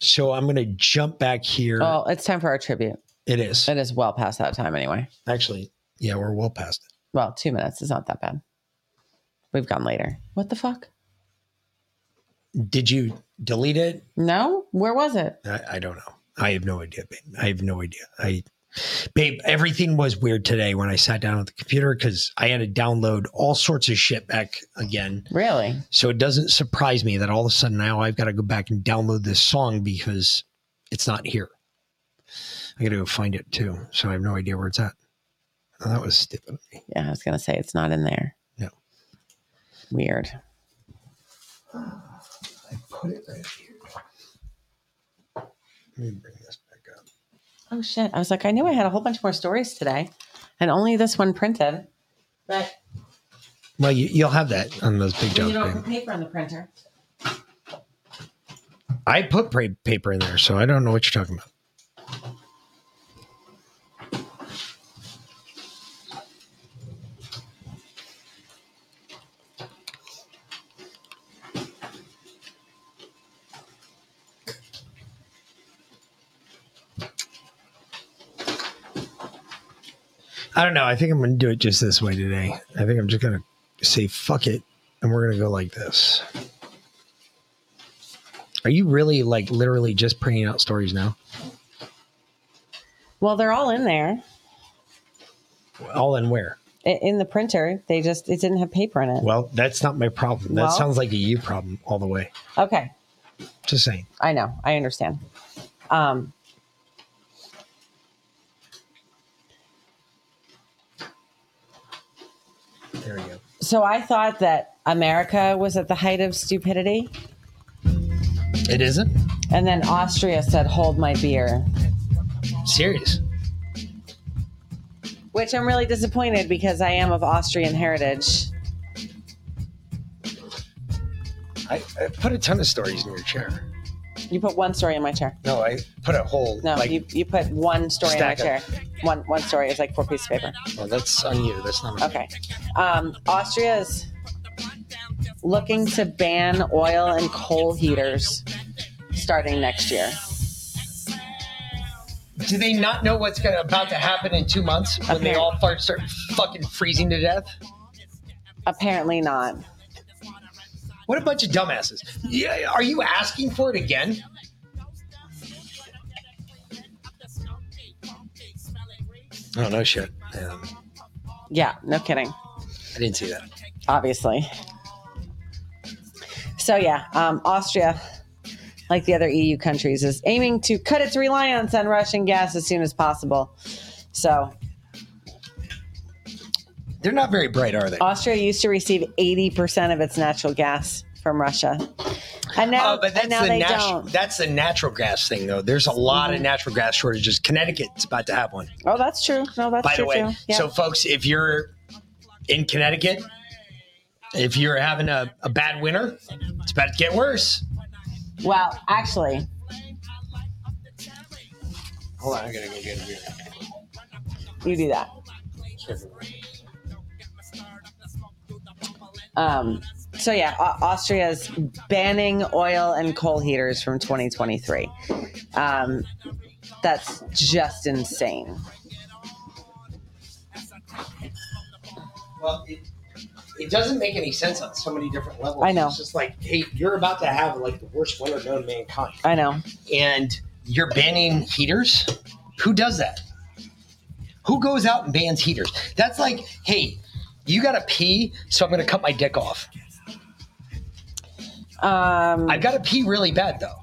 So I'm going to jump back here. Oh, it's time for our tribute. It is It is well past that time anyway. actually, yeah, we're well past it. Well, two minutes is not that bad. We've gone later. What the fuck? Did you delete it? No? Where was it? I, I don't know. I have no idea, babe. I have no idea. I, babe, everything was weird today when I sat down at the computer because I had to download all sorts of shit back again. Really? So it doesn't surprise me that all of a sudden now I've got to go back and download this song because it's not here. I got to go find it too. So I have no idea where it's at. Oh, that was stupid of me. Yeah, I was gonna say it's not in there. No. Weird. I put it right here. Let me bring this. Oh shit. I was like, I knew I had a whole bunch more stories today. And only this one printed. But Well, you, you'll have that on those big jobs. you don't put paper on the printer. I put paper in there, so I don't know what you're talking about. I don't know. I think I'm going to do it just this way today. I think I'm just going to say fuck it, and we're going to go like this. Are you really like literally just printing out stories now? Well, they're all in there. All in where? In the printer. They just it didn't have paper in it. Well, that's not my problem. That Well- sounds like a you problem all the way. Okay. Just saying. I know. I understand. Um There we go. So I thought that America was at the height of stupidity. It isn't And then Austria said, hold my beer. serious. which I'm really disappointed because I am of Austrian heritage. I, I put a ton of stories in your chair. You put one story in my chair. No, I put a whole. No, like, you, you put one story in my Stack chair. One one story is like four pieces of paper. well, that's on you. That's not me. Okay. Um, Austria is looking to ban oil and coal heaters starting next year. Do they not know what's gonna, about to happen in two months when they all start, start fucking freezing to death? Apparently not. What a bunch of dumbasses. Yeah, are you asking for it again? Oh, no shit. Um, Yeah, no kidding. I didn't see that. Obviously. So yeah, um, Austria, like the other EU countries, is aiming to cut its reliance on Russian gas as soon as possible. So They're not very bright, are they? Austria used to receive 80% of its natural gas from Russia. And now, Oh, but that's and now the they natu- don't. that's the natural gas thing, though. There's a lot of mm-hmm. natural gas shortages. Connecticut's about to have one. Oh, that's true. No, that's By true By the way, too. Yeah. so folks, if you're in Connecticut, if you're having a, a bad winter, it's about to get worse. well, actually, Hold on, I'm gonna go get a beer. you do that. Um, so yeah, Austria is banning oil and coal heaters from 2023. Um, that's just insane. Well, it, it doesn't make any sense on so many different levels. I know. It's just like, hey, you're about to have like the worst winter known to mankind, I know. and you're banning heaters. Who does that? Who goes out and bans heaters? That's like, hey, you gotta pee, so I'm gonna cut my dick off. Um, I've got to pee really bad though.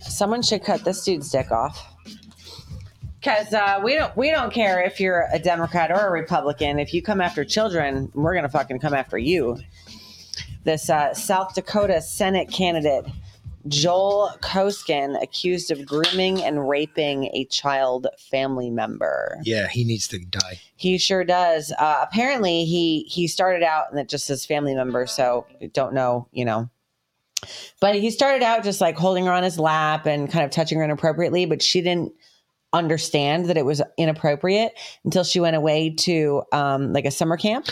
someone should cut this dude's dick off. Because uh, we don't we don't care if you're a Democrat or a Republican. If you come after children, we're gonna fucking come after you. This uh, South Dakota Senate candidate Joel Koskan accused of grooming and raping a child family member. Yeah, he needs to die. He sure does. Uh, apparently, he he started out and it just says family member, so don't know, you know. But he started out just like holding her on his lap and kind of touching her inappropriately, but she didn't understand that it was inappropriate until she went away to um, like a summer camp,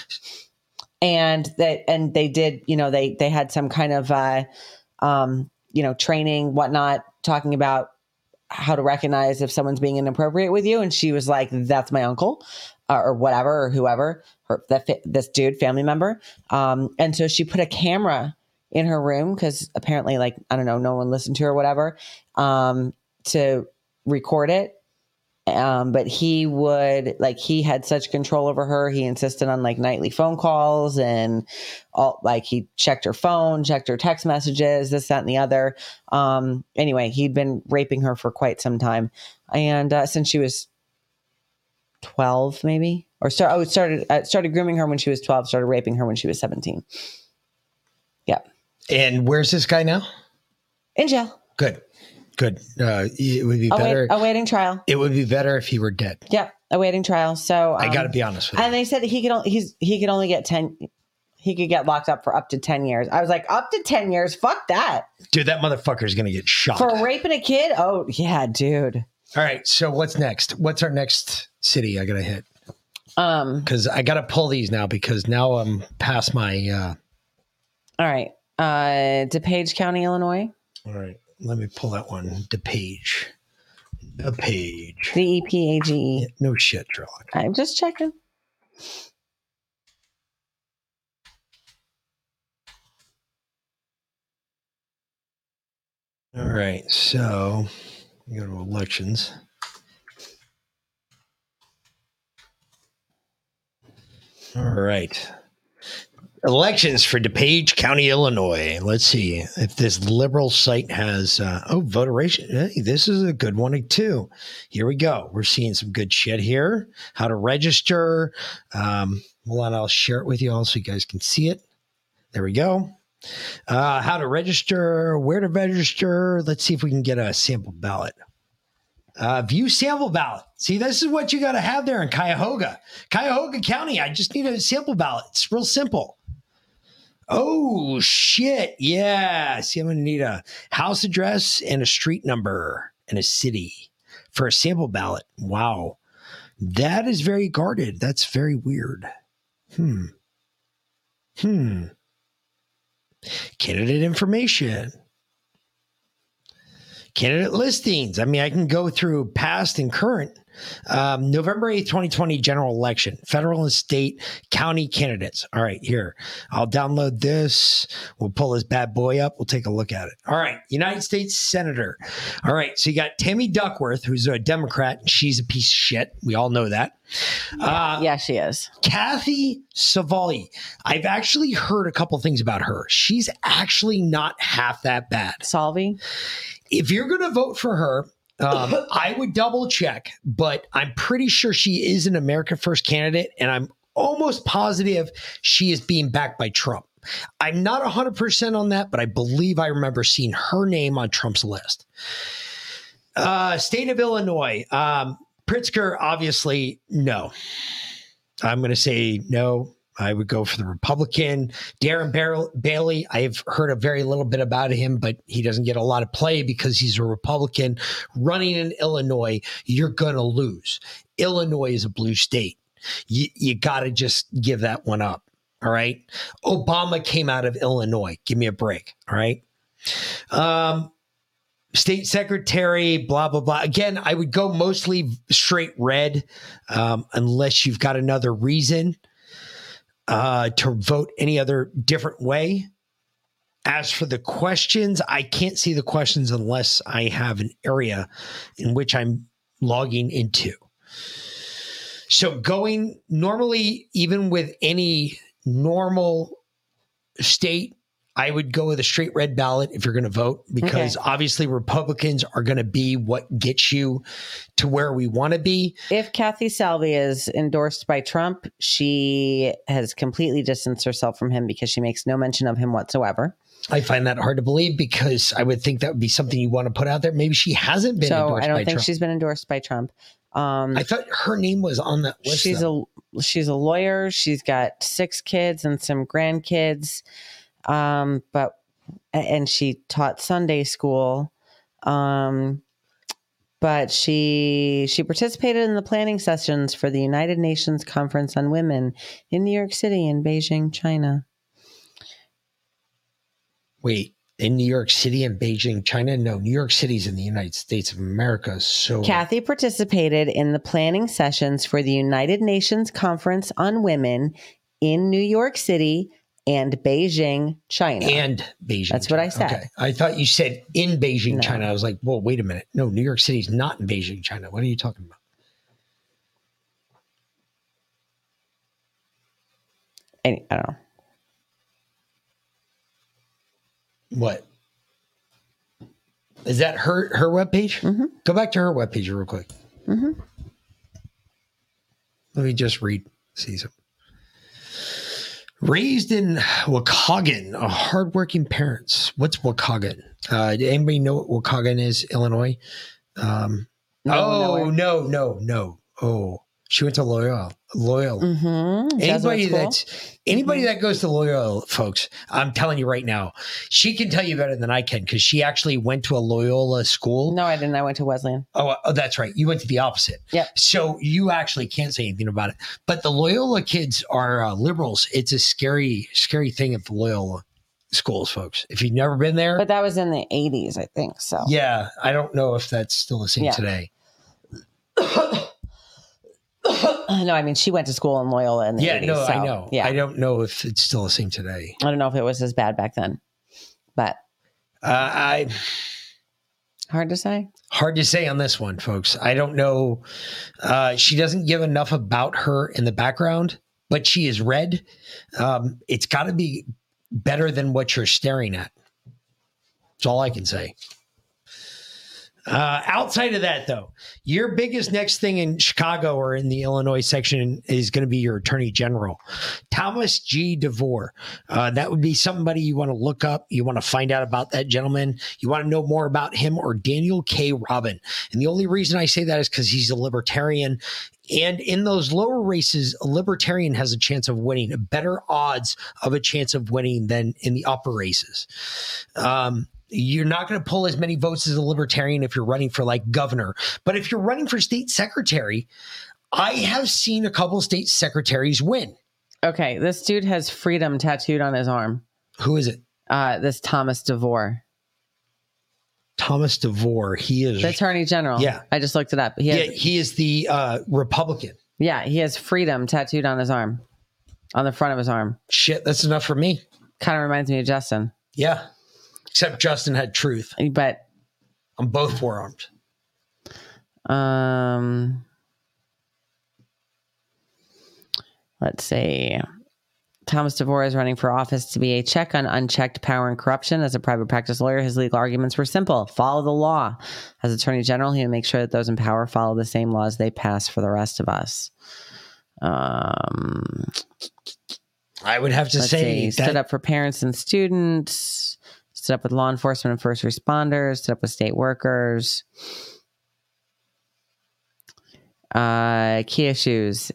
and that and they did, you know, they they had some kind of uh, um, you know training, whatnot, talking about how to recognize if someone's being inappropriate with you. And she was like that's my uncle uh, or whatever or whoever her that this dude family member. Um and so she put a camera in her room because apparently like i don't know no one listened to her or whatever um to record it um but he would like he had such control over her. He insisted on like nightly phone calls and all like he checked her phone checked her text messages this that and the other. Um anyway he'd been raping her for quite some time. And uh, since she was 12 maybe? Or start oh started uh, started grooming her when she was 12 started raping her when she was 17 yeah. And where's this guy now? in jail. Good, good. Uh, it would be Await, better. awaiting trial It would be better if he were dead. yep awaiting trial so I um, got to be honest with you. and they said he could only he's he could only get 10 he could get locked up for up to 10 years i was like up to 10 years fuck that Dude, that motherfucker is going to get shot. for raping a kid oh yeah dude All right. So what's next? What's our next city I got to hit? um Because I got to pull these now because now I'm past my. Uh, all right uh DePage County Illinois all right. Let me pull that one. DePage. DePage. D E P A G E No shit, Sherlock. I'm just checking All right. So we go to elections. All right. Elections for DePage County, Illinois. Let's see if this liberal site has. Uh, oh, voteration. Hey, this is a good one too. Here we go. We're seeing some good shit here. How to register. Um, hold on, I'll share it with you all so you guys can see it. There we go. Uh, how to register, where to register. Let's see if we can get a sample ballot. Uh, view sample ballot. See, this is what you got to have there in Cuyahoga, Cuyahoga County. I just need a sample ballot. It's real simple. Oh shit! Yeah. See, I'm gonna need a house address and a street number and a city for a sample ballot. Wow, that is very guarded. That's very weird. Hmm. Hmm. Candidate information. Candidate listings. I mean, I can go through past and current. Um, November 8th, 2020 general election, federal and state county candidates. All right, here. I'll download this. We'll pull this bad boy up. We'll take a look at it. All right, United States Senator. All right, so you got Tammy Duckworth, who's a Democrat. She's a piece of shit. We all know that. Uh, yeah, she is. Kathy Savali. I've actually heard a couple things about her. She's actually not half that bad. Salvi? If you're going to vote for her, um, I would double check, but I'm pretty sure she is an America First candidate, and I'm almost positive she is being backed by Trump. I'm not 100% on that, but I believe I remember seeing her name on Trump's list. Uh, state of Illinois. Um, Pritzker, obviously, no. I'm going to say no. I would go for the Republican. Darren Bar- Bailey, I've heard a very little bit about him, but he doesn't get a lot of play because he's a Republican running in Illinois. You're going to lose. Illinois is a blue state. You, you got to just give that one up. All right. Obama came out of Illinois. Give me a break. All right. Um, state secretary, blah, blah, blah. Again, I would go mostly straight red um, unless you've got another reason uh, to vote any other different way. As for the questions, I can't see the questions unless I have an area in which I'm logging into. So, going normally, even with any normal state, I would go with a straight red ballot if you're going to vote because Okay. obviously Republicans are going to be what gets you to where we want to be. If Kathy Salvi is endorsed by Trump, she has completely distanced herself from him because she makes no mention of him whatsoever. I find that hard to believe because I would think that would be something you want to put out there. Maybe she hasn't been so I don't think Trump. she's been endorsed by Trump. Um, I thought her name was on that list. she's though. a she's a lawyer. She's got six kids and some grandkids. Um, but and she taught Sunday school. Um, but she she participated in the planning sessions for the United Nations Conference on Women in New York City and Beijing, China. wait in New York City and Beijing, China. No, New York City's in the United States of America. So Kathy participated in the planning sessions for the United Nations Conference on Women in New York City and Beijing, China. and Beijing. That's what I said. Okay. I thought you said in Beijing, No. China. I was like, well, wait a minute. No, New York City's not in Beijing, China. What are you talking about? Any- I don't know. What? Is that her her webpage? Mhm. Go back to her webpage real quick. Mhm. Let me just read. See some. Raised in Waukegan, a hardworking parents. What's Waukegan? Uh, do anybody know what Waukegan is, Illinois? Um, No, oh no, no, no. Oh, she went to Loyola. Loyola. Mm-hmm. Anybody that's anybody that goes to Loyola, folks, I'm telling you right now, she can tell you better than I can because she actually went to a Loyola school. No, I didn't. I went to Wesleyan. Oh, oh, that's right. You went to the opposite. Yeah. So you actually can't say anything about it. But the Loyola kids are uh, liberals. It's a scary, scary thing at the Loyola schools, folks. If you've never been there, But that was in the 80s, I think. So yeah, I don't know if that's still the same Yeah. today. no, I mean, she went to school in Loyola in the Yeah, 80s. no, so, I know. Yeah. I don't know if it's still the same today. I don't know if it was as bad back then, but Uh, I hard to say. hard to say on this one, folks. I don't know. Uh, she doesn't give enough about her in the background, but she is red. Um, it's got to be better than what you're staring at. That's all I can say. Uh, outside of that, though, your biggest next thing in Chicago or in the Illinois section is going to be your Attorney General, Thomas G. DeVore. Uh, that would be somebody you want to look up. You want to find out about that gentleman. You want to know more about him or Daniel K. Robin. And the only reason I say that is because he's a libertarian. And in those lower races, a libertarian has a chance of winning, better odds of a chance of winning than in the upper races. Um, you're not going to pull as many votes as a libertarian if you're running for like governor. But if you're running for state secretary, I have seen a couple state secretaries win. Okay, this dude has freedom tattooed on his arm. Who is it? Uh, this Thomas DeVore, Thomas DeVore. He is. the Attorney General. Yeah. I just looked it up. He has, yeah, he is the uh, Republican. yeah, he has freedom tattooed on his arm, on the front of his arm. Shit, that's enough for me. Kind of reminds me of Justin, Yeah. Except Justin had truth but I'm both forearms. um, let's see. Thomas DeVore is running for office to be a check on unchecked power and corruption. As a private practice lawyer, his legal arguments were simple follow the law. As Attorney General, he would make sure that those in power follow the same laws they pass for the rest of us. Um, I would have to say see, stood up for parents and students, stood up with law enforcement and first responders, stood up with state workers. Uh, key issues.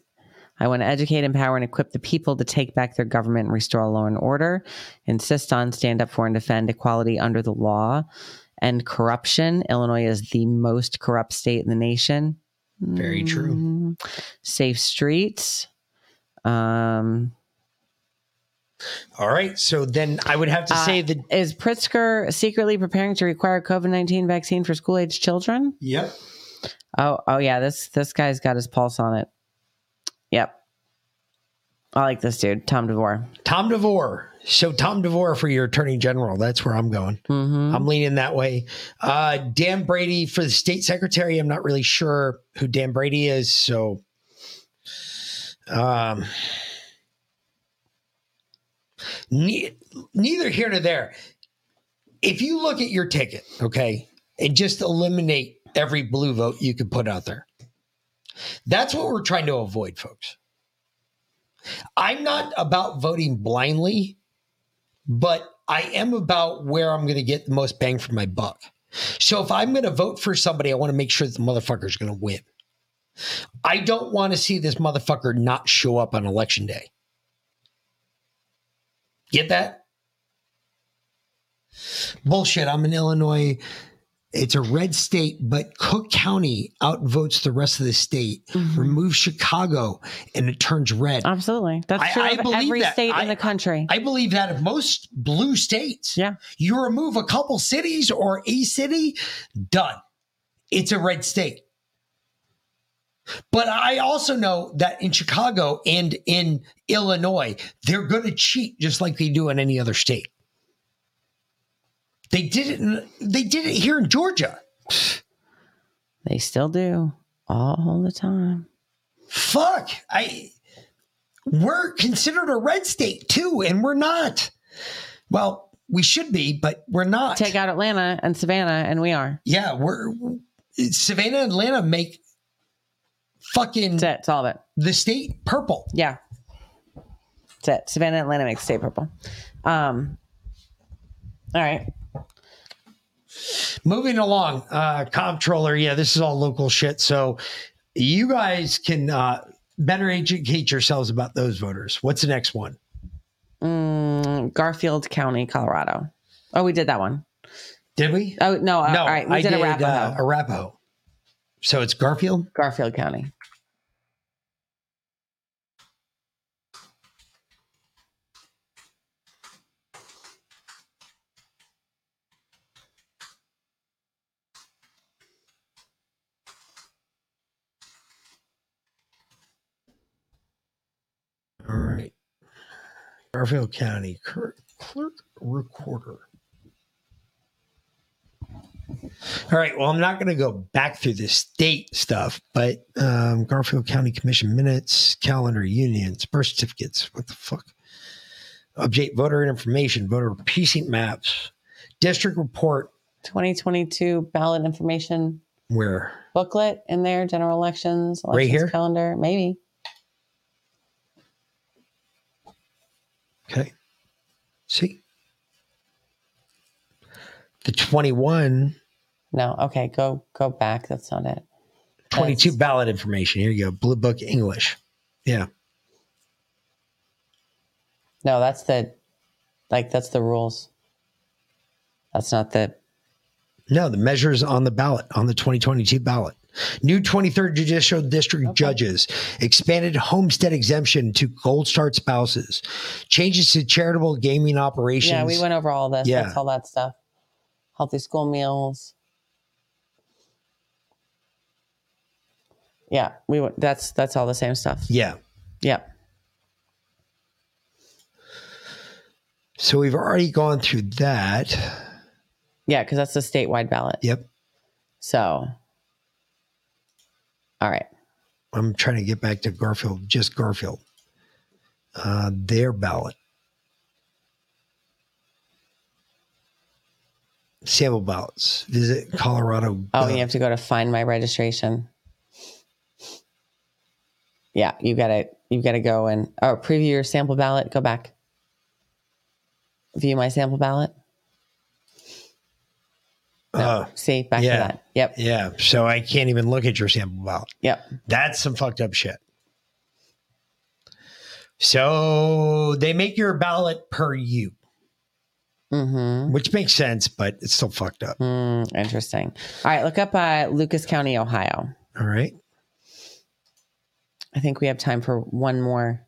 I want to educate, empower, and equip the people to take back their government and restore law and order. Insist on stand up for and defend equality under the law and corruption. Illinois is the most corrupt state in the nation. Very true. Mm. Safe streets. Um, all right. So then I would have to Uh, say that. is Pritzker secretly preparing to require COVID nineteen vaccine for school age children? Yep. Oh, oh yeah. This this guy's got his pulse on it. Yep. I like this dude, Tom DeVore. Tom DeVore. So Tom DeVore for your attorney general. That's where I'm going. hmm I'm leaning that way. Uh, Dan Brady for the state secretary. I'm not really sure who Dan Brady is. So, um, ne- neither here nor there. If you look at your ticket, okay, and just eliminate every blue vote you could put out there, that's what we're trying to avoid, folks. I'm not about voting blindly but I am about where I'm going to get the most bang for my buck. So if I'm going to vote for somebody, I want to make sure that the is going to win. I don't want to see this motherfucker not show up on election day. Get that? Bullshit. I'm in Illinois. It's a red state, but Cook County outvotes the rest of the state. Mm-hmm. Remove Chicago, and it turns red. Absolutely. That's I- true I of believe every that. state I- in the country. I believe that of most blue states. Yeah. You remove a couple cities or a city, done. It's a red state. But I also know that in Chicago and in Illinois, they're going to cheat just like they do in any other state. They did it. In, they did it here in Georgia. they still do all the time. Fuck. I. We're considered a red state too, and we're not. Well, we should be, but we're not. Take out Atlanta and Savannah, and we are. Yeah, we're Savannah and Atlanta make fucking That's it. It's all of it. the state purple. Yeah. That's it. Savannah, Atlanta makes state purple. Um. All right. Moving along, uh, comptroller. Yeah, this is all local shit. So you guys can uh, better educate yourselves about those voters. What's the next one? Mm, Garfield County, Colorado. Oh, we did that one. Did we? Oh no! no, all right, we I did, did Arapahoe. Uh, Arapahoe. So it's Garfield. Garfield County. All right. Garfield County clerk, clerk recorder. All right. Well, I'm not going to go back through the state stuff, but um, Garfield County Commission minutes, calendar unions, birth certificates. What the fuck? Update voter information, voter precinct maps, district report, 2022 ballot information Where? booklet in there, general elections, Right elections here? calendar, maybe. Okay. See? The 21, No, okay, go go back. That's not it. 22 That's- ballot information. Here you go. Blue Book English. Yeah. No, that's the like that's the rules. That's not the No, the measures on the ballot, on the 2022 ballot. New 23rd Judicial District judges, expanded homestead exemption to Gold Star spouses, changes to charitable gaming operations. Yeah, we went over all this. Yeah. That's all that stuff. Healthy school meals. Yeah, we went that's that's all the same stuff. Yeah. Yep. So we've already gone through that. Yeah, because that's the statewide ballot. Yep. So all right. I'm trying to get back to Garfield, just Garfield. Uh, their ballot. Sample ballots. Visit Colorado. Oh, you have to go to find my registration. Yeah, you gotta you gotta go and oh preview your sample ballot. Go back. View my sample ballot. Uh, See back yeah. to that. Yep. yeah. So I can't even look at your sample ballot. Yep. That's some fucked up shit. So they make your ballot per you, Mm-hmm. which makes sense, but it's still fucked up. Mm, interesting. All right, look up uh, Lucas County, Ohio. All right. I think we have time for one more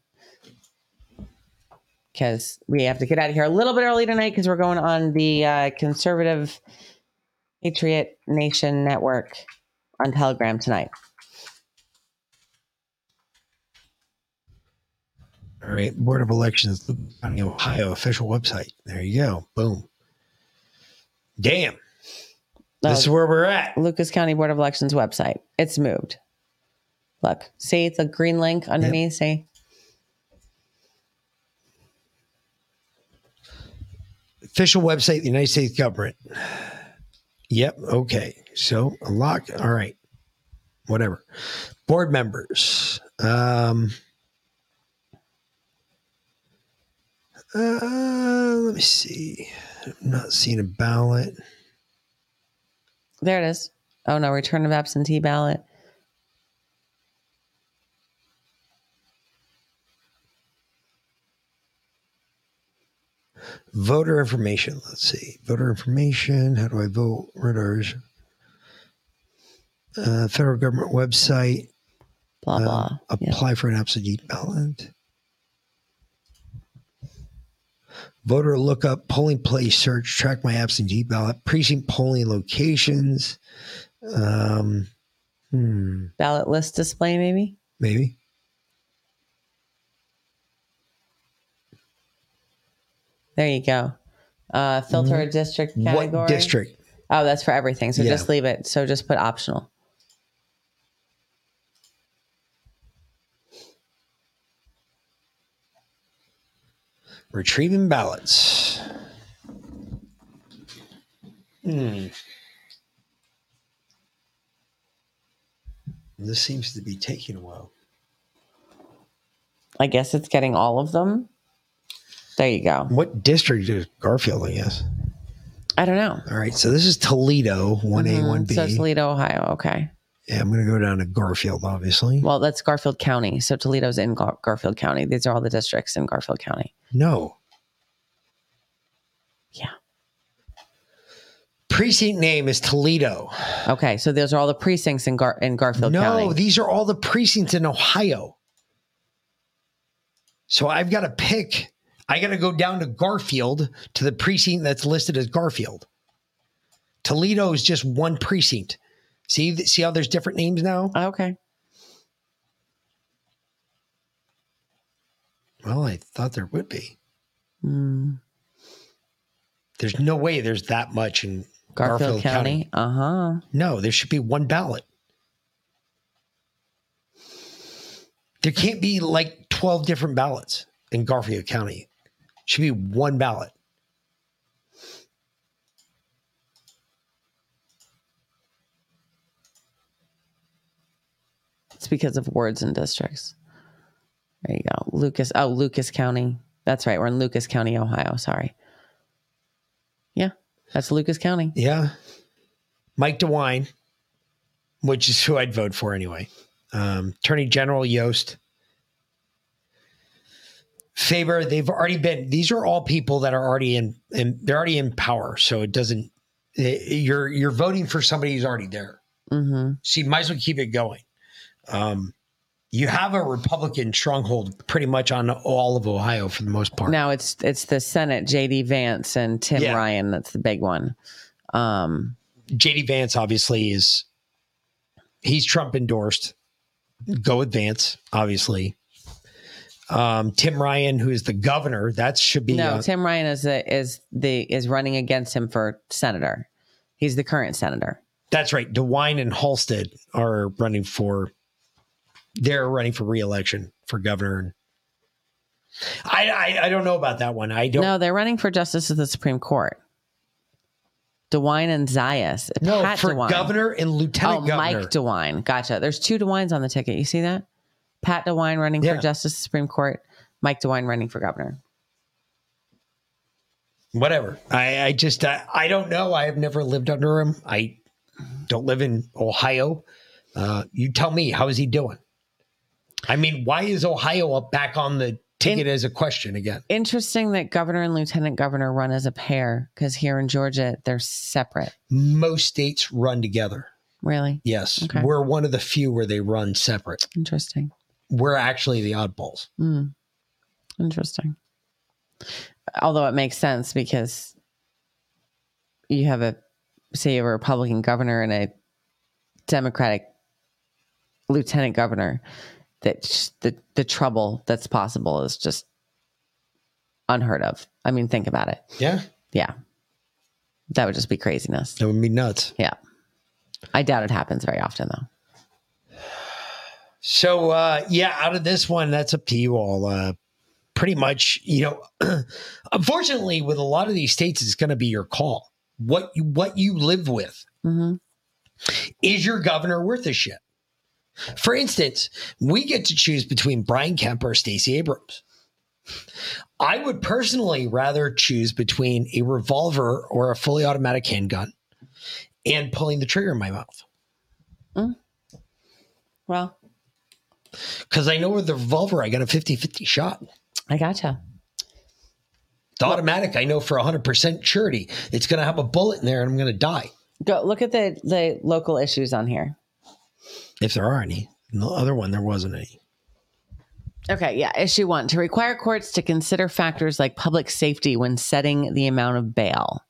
because we have to get out of here a little bit early tonight because we're going on the uh, conservative Patriot Nation Network on Telegram tonight. All right. Board of Elections, County, Ohio official website. There you go. Boom. Damn. This is Uh, where we're at. Lucas County Board of Elections website. It's moved. Look, see the green link underneath. See, Official website, the United States government. Yep. Okay. So a lock. All right. Whatever. Board members. Um, uh, let me see. I'm not seeing a ballot. there it is. Oh no, return of absentee ballot. Voter information. Let's see. Voter information. How do I vote? Voters. Uh, federal government website. Blah blah. Uh, Yeah. apply for an absentee ballot. Voter lookup, polling place search, track my absentee ballot, precinct polling locations. Um, hmm, Ballot list display, maybe. maybe. There you go. Uh, filter a district category. What district? Oh, that's for everything. So Yeah. just leave it. So just put optional. Retrieving ballots. Hmm. This seems to be taking a while. I guess it's getting all of them. There you go. What district is Garfield, I guess? I don't know. All right, so this is Toledo, 1A, Mhm. 1B. So it's Toledo, Ohio. Okay. yeah, I'm going to go down to Garfield, obviously. Well, that's Garfield County. So Toledo's in Gar- Garfield County. These are all the districts in Garfield County. No. Yeah. Precinct name is Toledo. Okay. So those are all the precincts in Gar- in Garfield no, County. No, these are all the precincts in Ohio. So I've got to pick. I got to go down to Garfield to the precinct that's listed as Garfield. Toledo is just one precinct. See, see how there's different names now? okay. Well, I thought there would be. Mm. There's no way there's that much in Garfield, County. Uh huh. No, there should be one ballot. There can't be like 12 different ballots in Garfield County should be one ballot. It's because of wards and districts. There you go. Lucas. Oh, Lucas County. That's right. We're in Lucas County, Ohio. Sorry. Yeah. That's Lucas County. Yeah. Mike DeWine, which is who I'd vote for anyway. Um, Attorney General Yost. Faber, they've already been, these are all people that are already in, in they're already in power. So it doesn't, eh, you're, you're voting for somebody who's already there. Mm-hmm. So you might as well keep it going. Um, you have a Republican stronghold pretty much on all of Ohio for the most part. Now it's it's the Senate, JD Vance and Tim Yeah. Ryan. That's the big one. Um, JD Vance obviously is he's Trump endorsed. Go with Vance, obviously. Um, Tim Ryan, who is the governor, that should be no, uh, Tim Ryan is the, is the is running against him for senator. He's the current senator. that's right. DeWine and Husted are running for they're running for reelection for governor. I, I I don't know about that one. I don't No, they're running for justice of the Supreme Court. DeWine and Zayas. No, Pat for DeWine. governor and Oh, lieutenant governor. Mike DeWine. Gotcha. There's two DeWines on the ticket. You see that? Pat DeWine running Yeah. for justice Supreme Court. Mike DeWine running for governor. whatever. I, I just I, I don't know. I have never lived under him. I don't live in Ohio. Uh, you tell me, how is he doing? I mean, why is Ohio up back on the ticket as a question again? Interesting that governor and lieutenant governor run as a pair because here in Georgia they're separate. Most states run together. Really Yes, Okay. we're one of the few where they run separate. interesting. We're actually the oddballs. Hmm. Interesting. Although it makes sense because you have a say a Republican governor and a Democratic lieutenant governor. That the the trouble that's possible is just unheard of. I mean, think about it. Yeah, Yeah, that would just be craziness. that would be nuts. Yeah, I doubt it happens very often though. So uh yeah, out of this one, that's up to you all. Uh pretty much, you know, unfortunately with a lot of these states it's going to be your call. What you what you live with. hmm Is your governor worth a shit? For instance, we get to choose between Brian Kemp or Stacey Abrams. I would personally rather choose between a revolver or a fully automatic handgun and pulling the trigger in my mouth. Well, Because I know with the revolver, I got a 50 50 shot. I gotcha. The automatic, I know for 100% surety, it's going to have a bullet in there and I'm going to die Go look at the the local issues on here. if there are any. In the other one, there wasn't any. Okay, yeah. Issue one to require courts to consider factors like public safety when setting the amount of bail.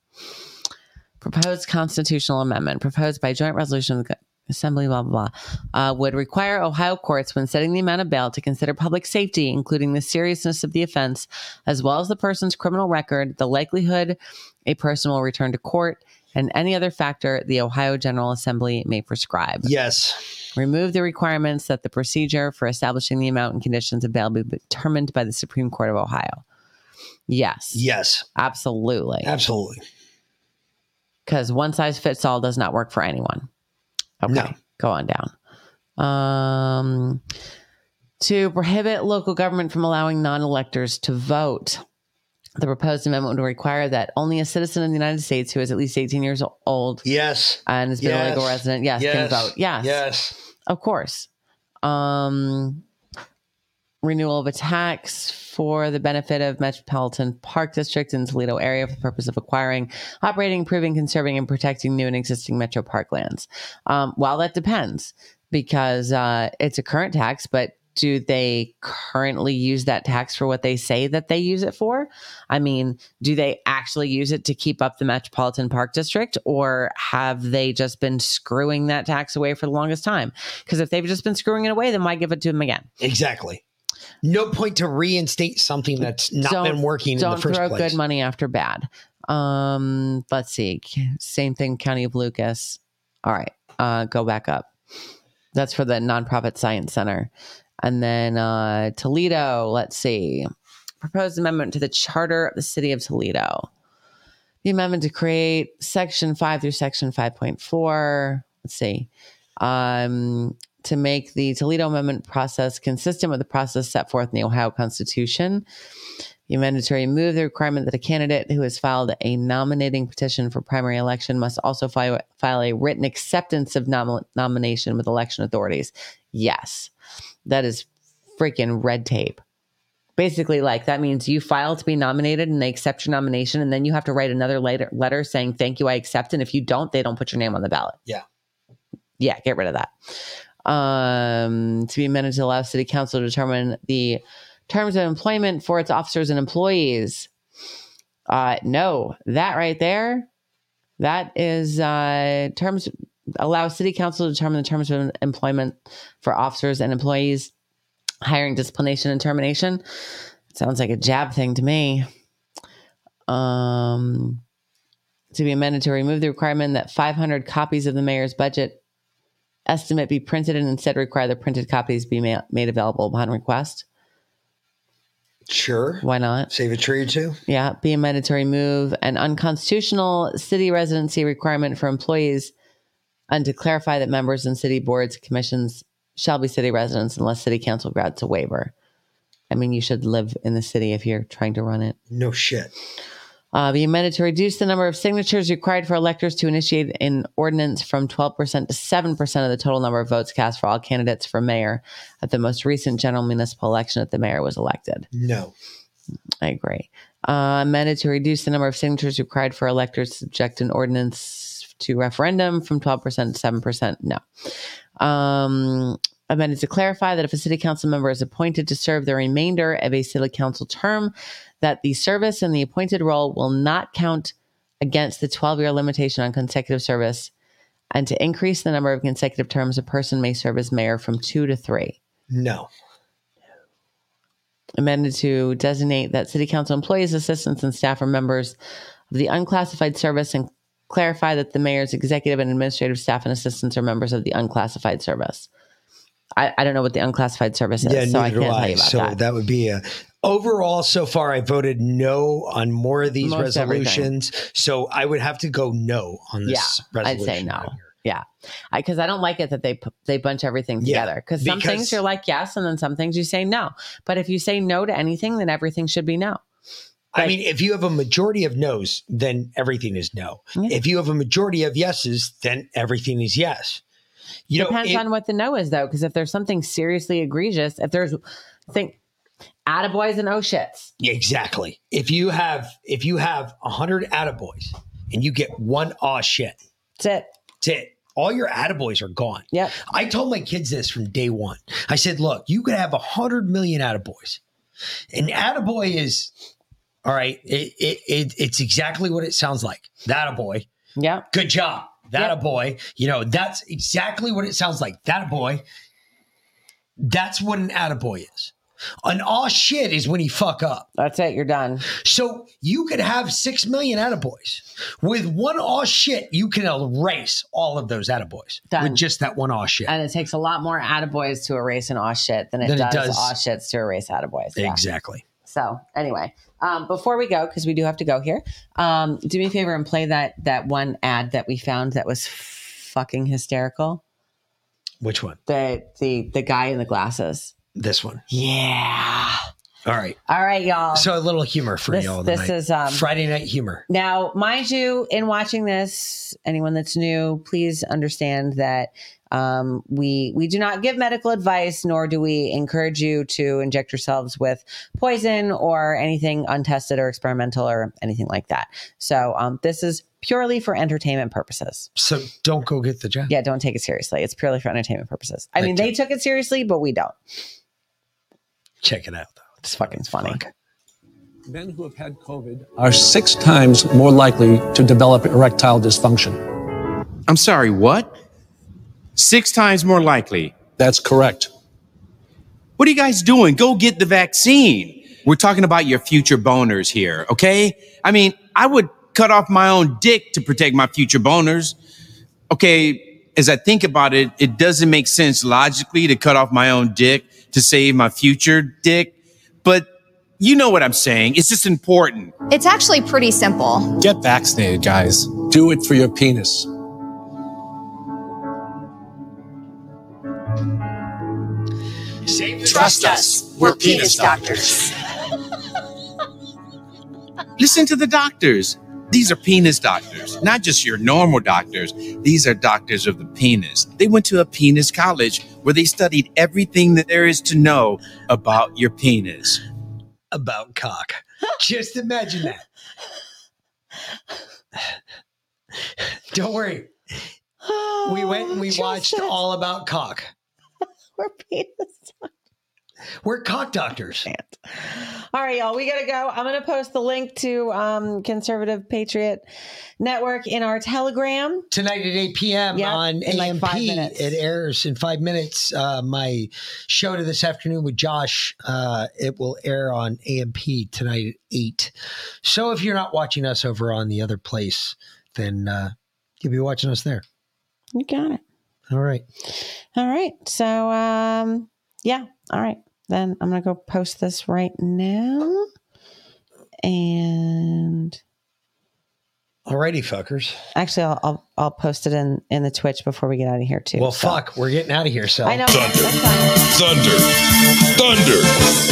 Proposed constitutional amendment proposed by joint resolution of the Assembly, blah, blah, blah, uh, would require Ohio courts when setting the amount of bail to consider public safety, including the seriousness of the offense, as well as the person's criminal record, the likelihood a person will return to court, and any other factor the Ohio General Assembly may prescribe. Yes. Remove the requirements that the procedure for establishing the amount and conditions of bail be determined by the Supreme Court of Ohio. Yes. Yes. Absolutely. Absolutely. Because one size fits all does not work for anyone. Okay. No. Go on down. Um, to prohibit local government from allowing non electors to vote. The proposed amendment would require that only a citizen of the United States who is at least 18 years old Yes. and has been a legal resident, yes, can vote. Yes. Yes. Of course. Um, renewal of a tax for the benefit of Metropolitan Park District in Toledo area for the purpose of acquiring, operating, improving, conserving, and protecting new and existing Metro Park lands. Um, well, that depends because uh, it's a current tax, but do they currently use that tax for what they say that they use it for? I mean, do they actually use it to keep up the Metropolitan Park District or have they just been screwing that tax away for the longest time? Because if they've just been screwing it away, then why give it to them again? Exactly. No point to reinstate something that's not been working in don't the first throw place. good money after bad. Um, let's see. Same thing, County of Lucas. All right, uh, go back up. That's for the nonprofit science center, and then uh, Toledo. Let's see. Proposed amendment to the charter of the city of Toledo. The amendment to create section five through section five point four. Let's see. Um, to make the Toledo Amendment process consistent with the process set forth in the Ohio Constitution. The amendment to remove the requirement that a candidate who has filed a nominating petition for primary election must also file, file a written acceptance of nom- nomination with election authorities. Yes, that is freaking red tape. Basically, like that means you file to be nominated and they accept your nomination, and then you have to write another letter, letter saying, Thank you, I accept. And if you don't, they don't put your name on the ballot. Yeah. Yeah, get rid of that. Um, to be amended to allow city council to determine the terms of employment for its officers and employees. Uh, no, that right there, that is uh, terms allow city council to determine the terms of employment for officers and employees, hiring, disciplination, and termination. Sounds like a jab thing to me. Um, to be amended to remove the requirement that 500 copies of the mayor's budget estimate be printed and instead require the printed copies be ma- made available upon request. Sure. Why not? Save a tree or two. Yeah, be a mandatory move. an unconstitutional city residency requirement for employees and to clarify that members and city boards commissions shall be city residents unless city council grants a waiver. I mean, you should live in the city if you're trying to run it. No shit. Uh, be amended to reduce the number of signatures required for electors to initiate an ordinance from 12% to 7% of the total number of votes cast for all candidates for mayor at the most recent general municipal election that the mayor was elected. No. I agree. Uh, amended to reduce the number of signatures required for electors to subject an ordinance to referendum from 12% to 7%. No. Um, amended to clarify that if a city council member is appointed to serve the remainder of a city council term, that the service in the appointed role will not count against the 12 year limitation on consecutive service, and to increase the number of consecutive terms a person may serve as mayor from two to three No. amended to designate that city council employees, assistants, and staff are members of the unclassified service and clarify that the mayor's executive and administrative staff and assistants are members of the unclassified service. I, I don't know what the unclassified service is, Yeah, so I can't do tell you about So that. that. would be a overall. So far, I voted no on more of these Most everything. resolutions. So I would have to go no on this. yeah, I'd say no. right. Yeah, because I, don't like it that they they bunch everything Yeah, together. Because some things you're like yes, and then some things you say no. But if you say no to anything, then everything should be no. I mean, if you have a majority of no's, then everything is no. Yeah. If you have a majority of yeses, then everything is yes. You Depends know, it- on what the no is, though, because if there's something seriously egregious, if there's think attaboys and oh shits, Yeah, exactly. If you have if you have a hundred attaboys and you get one aw shit, that's it. that's it. All your attaboys are gone. Yeah. I told my kids this from day one. I said, look, you could have a hundred million attaboys. An attaboy is all right, it, it, it it's exactly what it sounds like. That a boy. Yeah. Good job. That Yep. a boy. You know, that's exactly what it sounds like. That a boy. That's what an attaboy is. An aw shit is when you fuck up. That's it. You're done. So you could have six million attaboys. With one aw shit, you can erase all of those attaboys Done. with just that one aw shit. And it takes a lot more attaboys to erase an aw shit than it, Than it does, does- aw shits to erase attaboys. Yeah. Exactly. So anyway, um, before we go, because we do have to go here, um, do me a favor and play that that one ad that we found that was fucking hysterical. Which one? The the the guy in the glasses. This one. Yeah. All right. All right, y'all. So a little humor for This- y'all. this tonight. is, um, Friday night humor. Now, mind you, in watching this, anyone that's new, please understand that um, we we do not give medical advice, nor do we encourage you to inject yourselves with poison or anything untested or experimental or anything like that. So um, this is purely for entertainment purposes. So don't go get the jab. Yeah, don't take it seriously. It's purely for entertainment purposes. I mean, they took it seriously, but we don't. Check it out though. It's fucking funny. Men who have had COVID are six times more likely to develop erectile dysfunction. I'm sorry, what? Six times more likely. That's correct. What are you guys doing? Go get the vaccine. We're talking about your future boners here, okay? I mean, I would cut off my own dick to protect my future boners. Okay, as I think about it, it doesn't make sense logically to cut off my own dick to save my future dick, but you know what I'm saying. It's just important. It's actually pretty simple. Get vaccinated, guys. Do it for your penis. Trust us, we're penis doctors. Listen to the doctors. These are penis doctors, not just your normal doctors. These are doctors of the penis. They went to a penis college where they studied everything that there is to know about your penis. About cock. Just imagine that. Don't worry. We went and we watched All About Cock. We're penis. We're cock doctors. All right, y'all, we gotta go. I'm gonna post the link to um, Conservative Patriot Network in our Telegram. Tonight at 8 p.m. Yep, on in like AMP. five minutes. It airs in five minutes. Uh, my show to this afternoon with Josh, uh, it will air on AMP tonight at 8. So if you're not watching us over on the other place, then uh, you'll be watching us there. You got it. All right. All right. So um, yeah. All right. Then I'm gonna go post this right now. And Alrighty, fuckers. actually I'll I'll, I'll post it in in the Twitch before we get out of here too. Well, So- fuck, we're getting out of here. So I know. Thunder. Thunder. Thunder.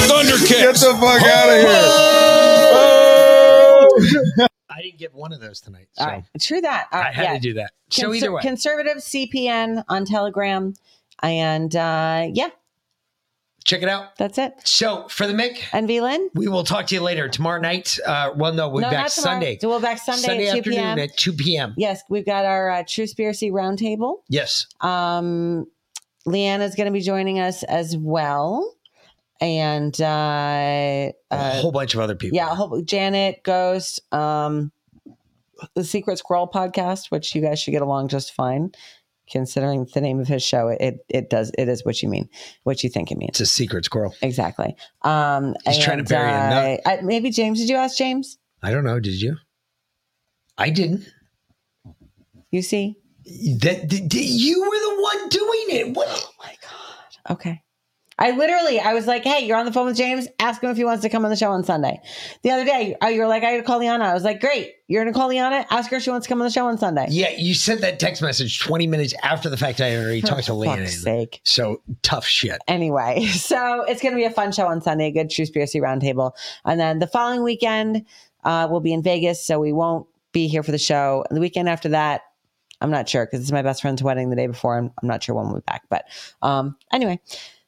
Thundercats. Get the fuck out of here. I didn't get one of those tonight. All right. True that. All I had yeah. to do that. So Conser- either way, conservative CPN on Telegram, and uh, yeah, check it out. That's it. So for the Mick and V Lynn, we will talk to you later tomorrow night. Uh, well, no, we'll no, be back. Sunday. So we'll back Sunday, at two afternoon p.m. at 2 p.m. Yes, we've got our uh, True Spiracy Roundtable. Yes. Um, Leanna's going to be joining us as well, and uh, A uh, whole bunch of other people. yeah, whole, Janet, Ghost, um, the Secret Squirrel podcast, which you guys should get along just fine, considering the name of his show. It it does it is what you mean, what you think it means. It's a secret squirrel. Exactly. Um, He's trying to and, bury uh, I, maybe James. Did you ask James? I don't know. Did you? I didn't. You see? That, that- that- you were the one doing it. What? Oh my god. Okay. I literally, I was like, "Hey, you're on the phone with James. Ask him if he wants to come on the show on Sunday." The other day, uh, you were like, "I got to call Liana." I was like, "Great, you're gonna call Liana. Ask her if she wants to come on the show on Sunday." Yeah, you sent that text message 20 minutes after the fact I already For talked to fuck's sake. So tough shit. Anyway, so it's to be a fun show on Sunday, a good True Spiracy Roundtable. And then the following weekend, uh, we'll be in Vegas, so we won't be here for the show. And the weekend after that, I'm not sure because it's my best friend's wedding the day before. I'm, I'm not sure when we'll be back. But um, anyway,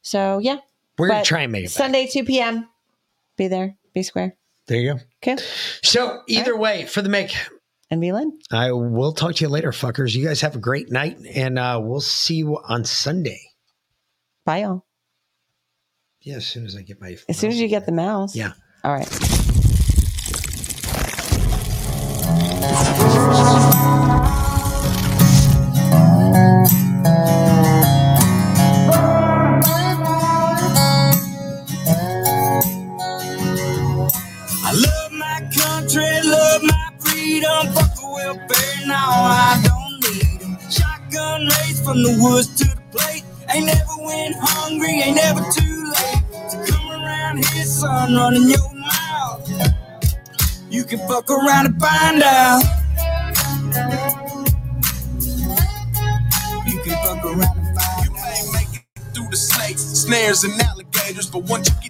so yeah. We're gonna But try and make it back. Sunday, 2 p.m. Be there, be square. There you go. Okay. So either way, for the make, And be Lynn. I will talk to you later, fuckers. You guys have a great night, and uh, we'll see you on Sunday. Bye, y'all. Yeah, as soon as I get my. As soon as you get the mouse. Yeah. All right. I don't need 'em. Shotgun race from the woods to the plate. Ain't never went hungry, ain't never too late. To come around here, son, running your mouth. You can fuck around and find out. You can fuck around and find out. You may make it through the snakes, snares, and alligators, but once you get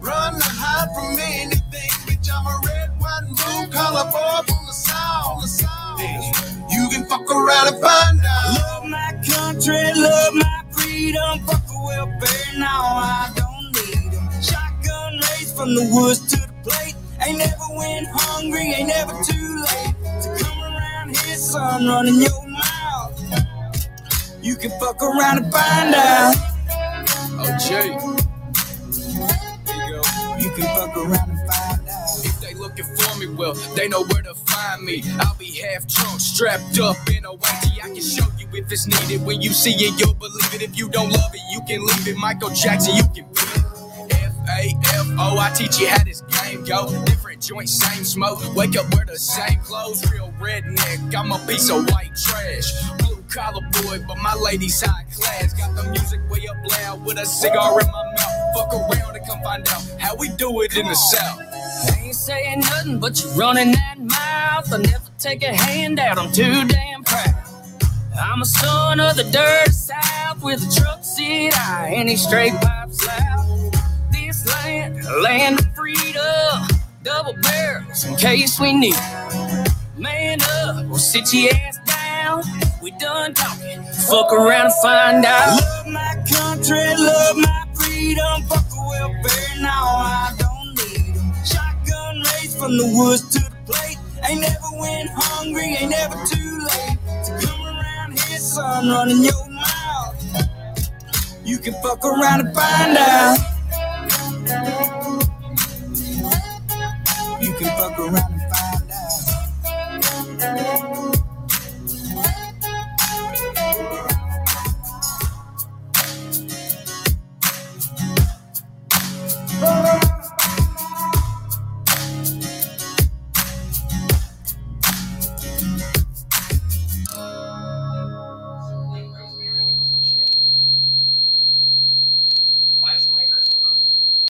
run or hide from anything. Bitch, I'm a red, white, and blue collar boy from the south. You can fuck around and find out. Love my country, love my freedom. Fuck the welfare, now I don't need 'em. Shotgun race from the woods to the plate. Ain't never went hungry, ain't never too late. To come around here, son, running your mouth. You can fuck around and find out. Oh, Jay. Can fuck around and find out. If they looking for me, well, they know where to find me. I'll be half drunk, strapped up in a whitey. I can show you if it's needed. When you see it, you'll believe it. If you don't love it, you can leave it. Michael Jackson, you can beat it. F-A-F-O. I teach you how this game go. Different joints, same smoke. Wake up, wear the same clothes. Real redneck. I'm a piece of white trash. Blue collar boy, but my lady's high class. Got the music way up loud with a cigar in my mouth. Fuck around and come find out how we do it in the South. I ain't saying nothing, but you're running that mouth. I never take a handout, I'm too damn proud. I'm a son of the dirty South with a truck seat eye and these straight pipes loud. This land, land of freedom, double barrels in case we need. Man up, we'll sit your ass down. We done talking, fuck around and find out. Love my country, love my freedom. Fuck the welfare, now I don't need them. Shotgun raised from the woods to the plate. Ain't never went hungry, ain't never too late to come around here, son, running your mouth. You can fuck around and find out. You can fuck around and find out.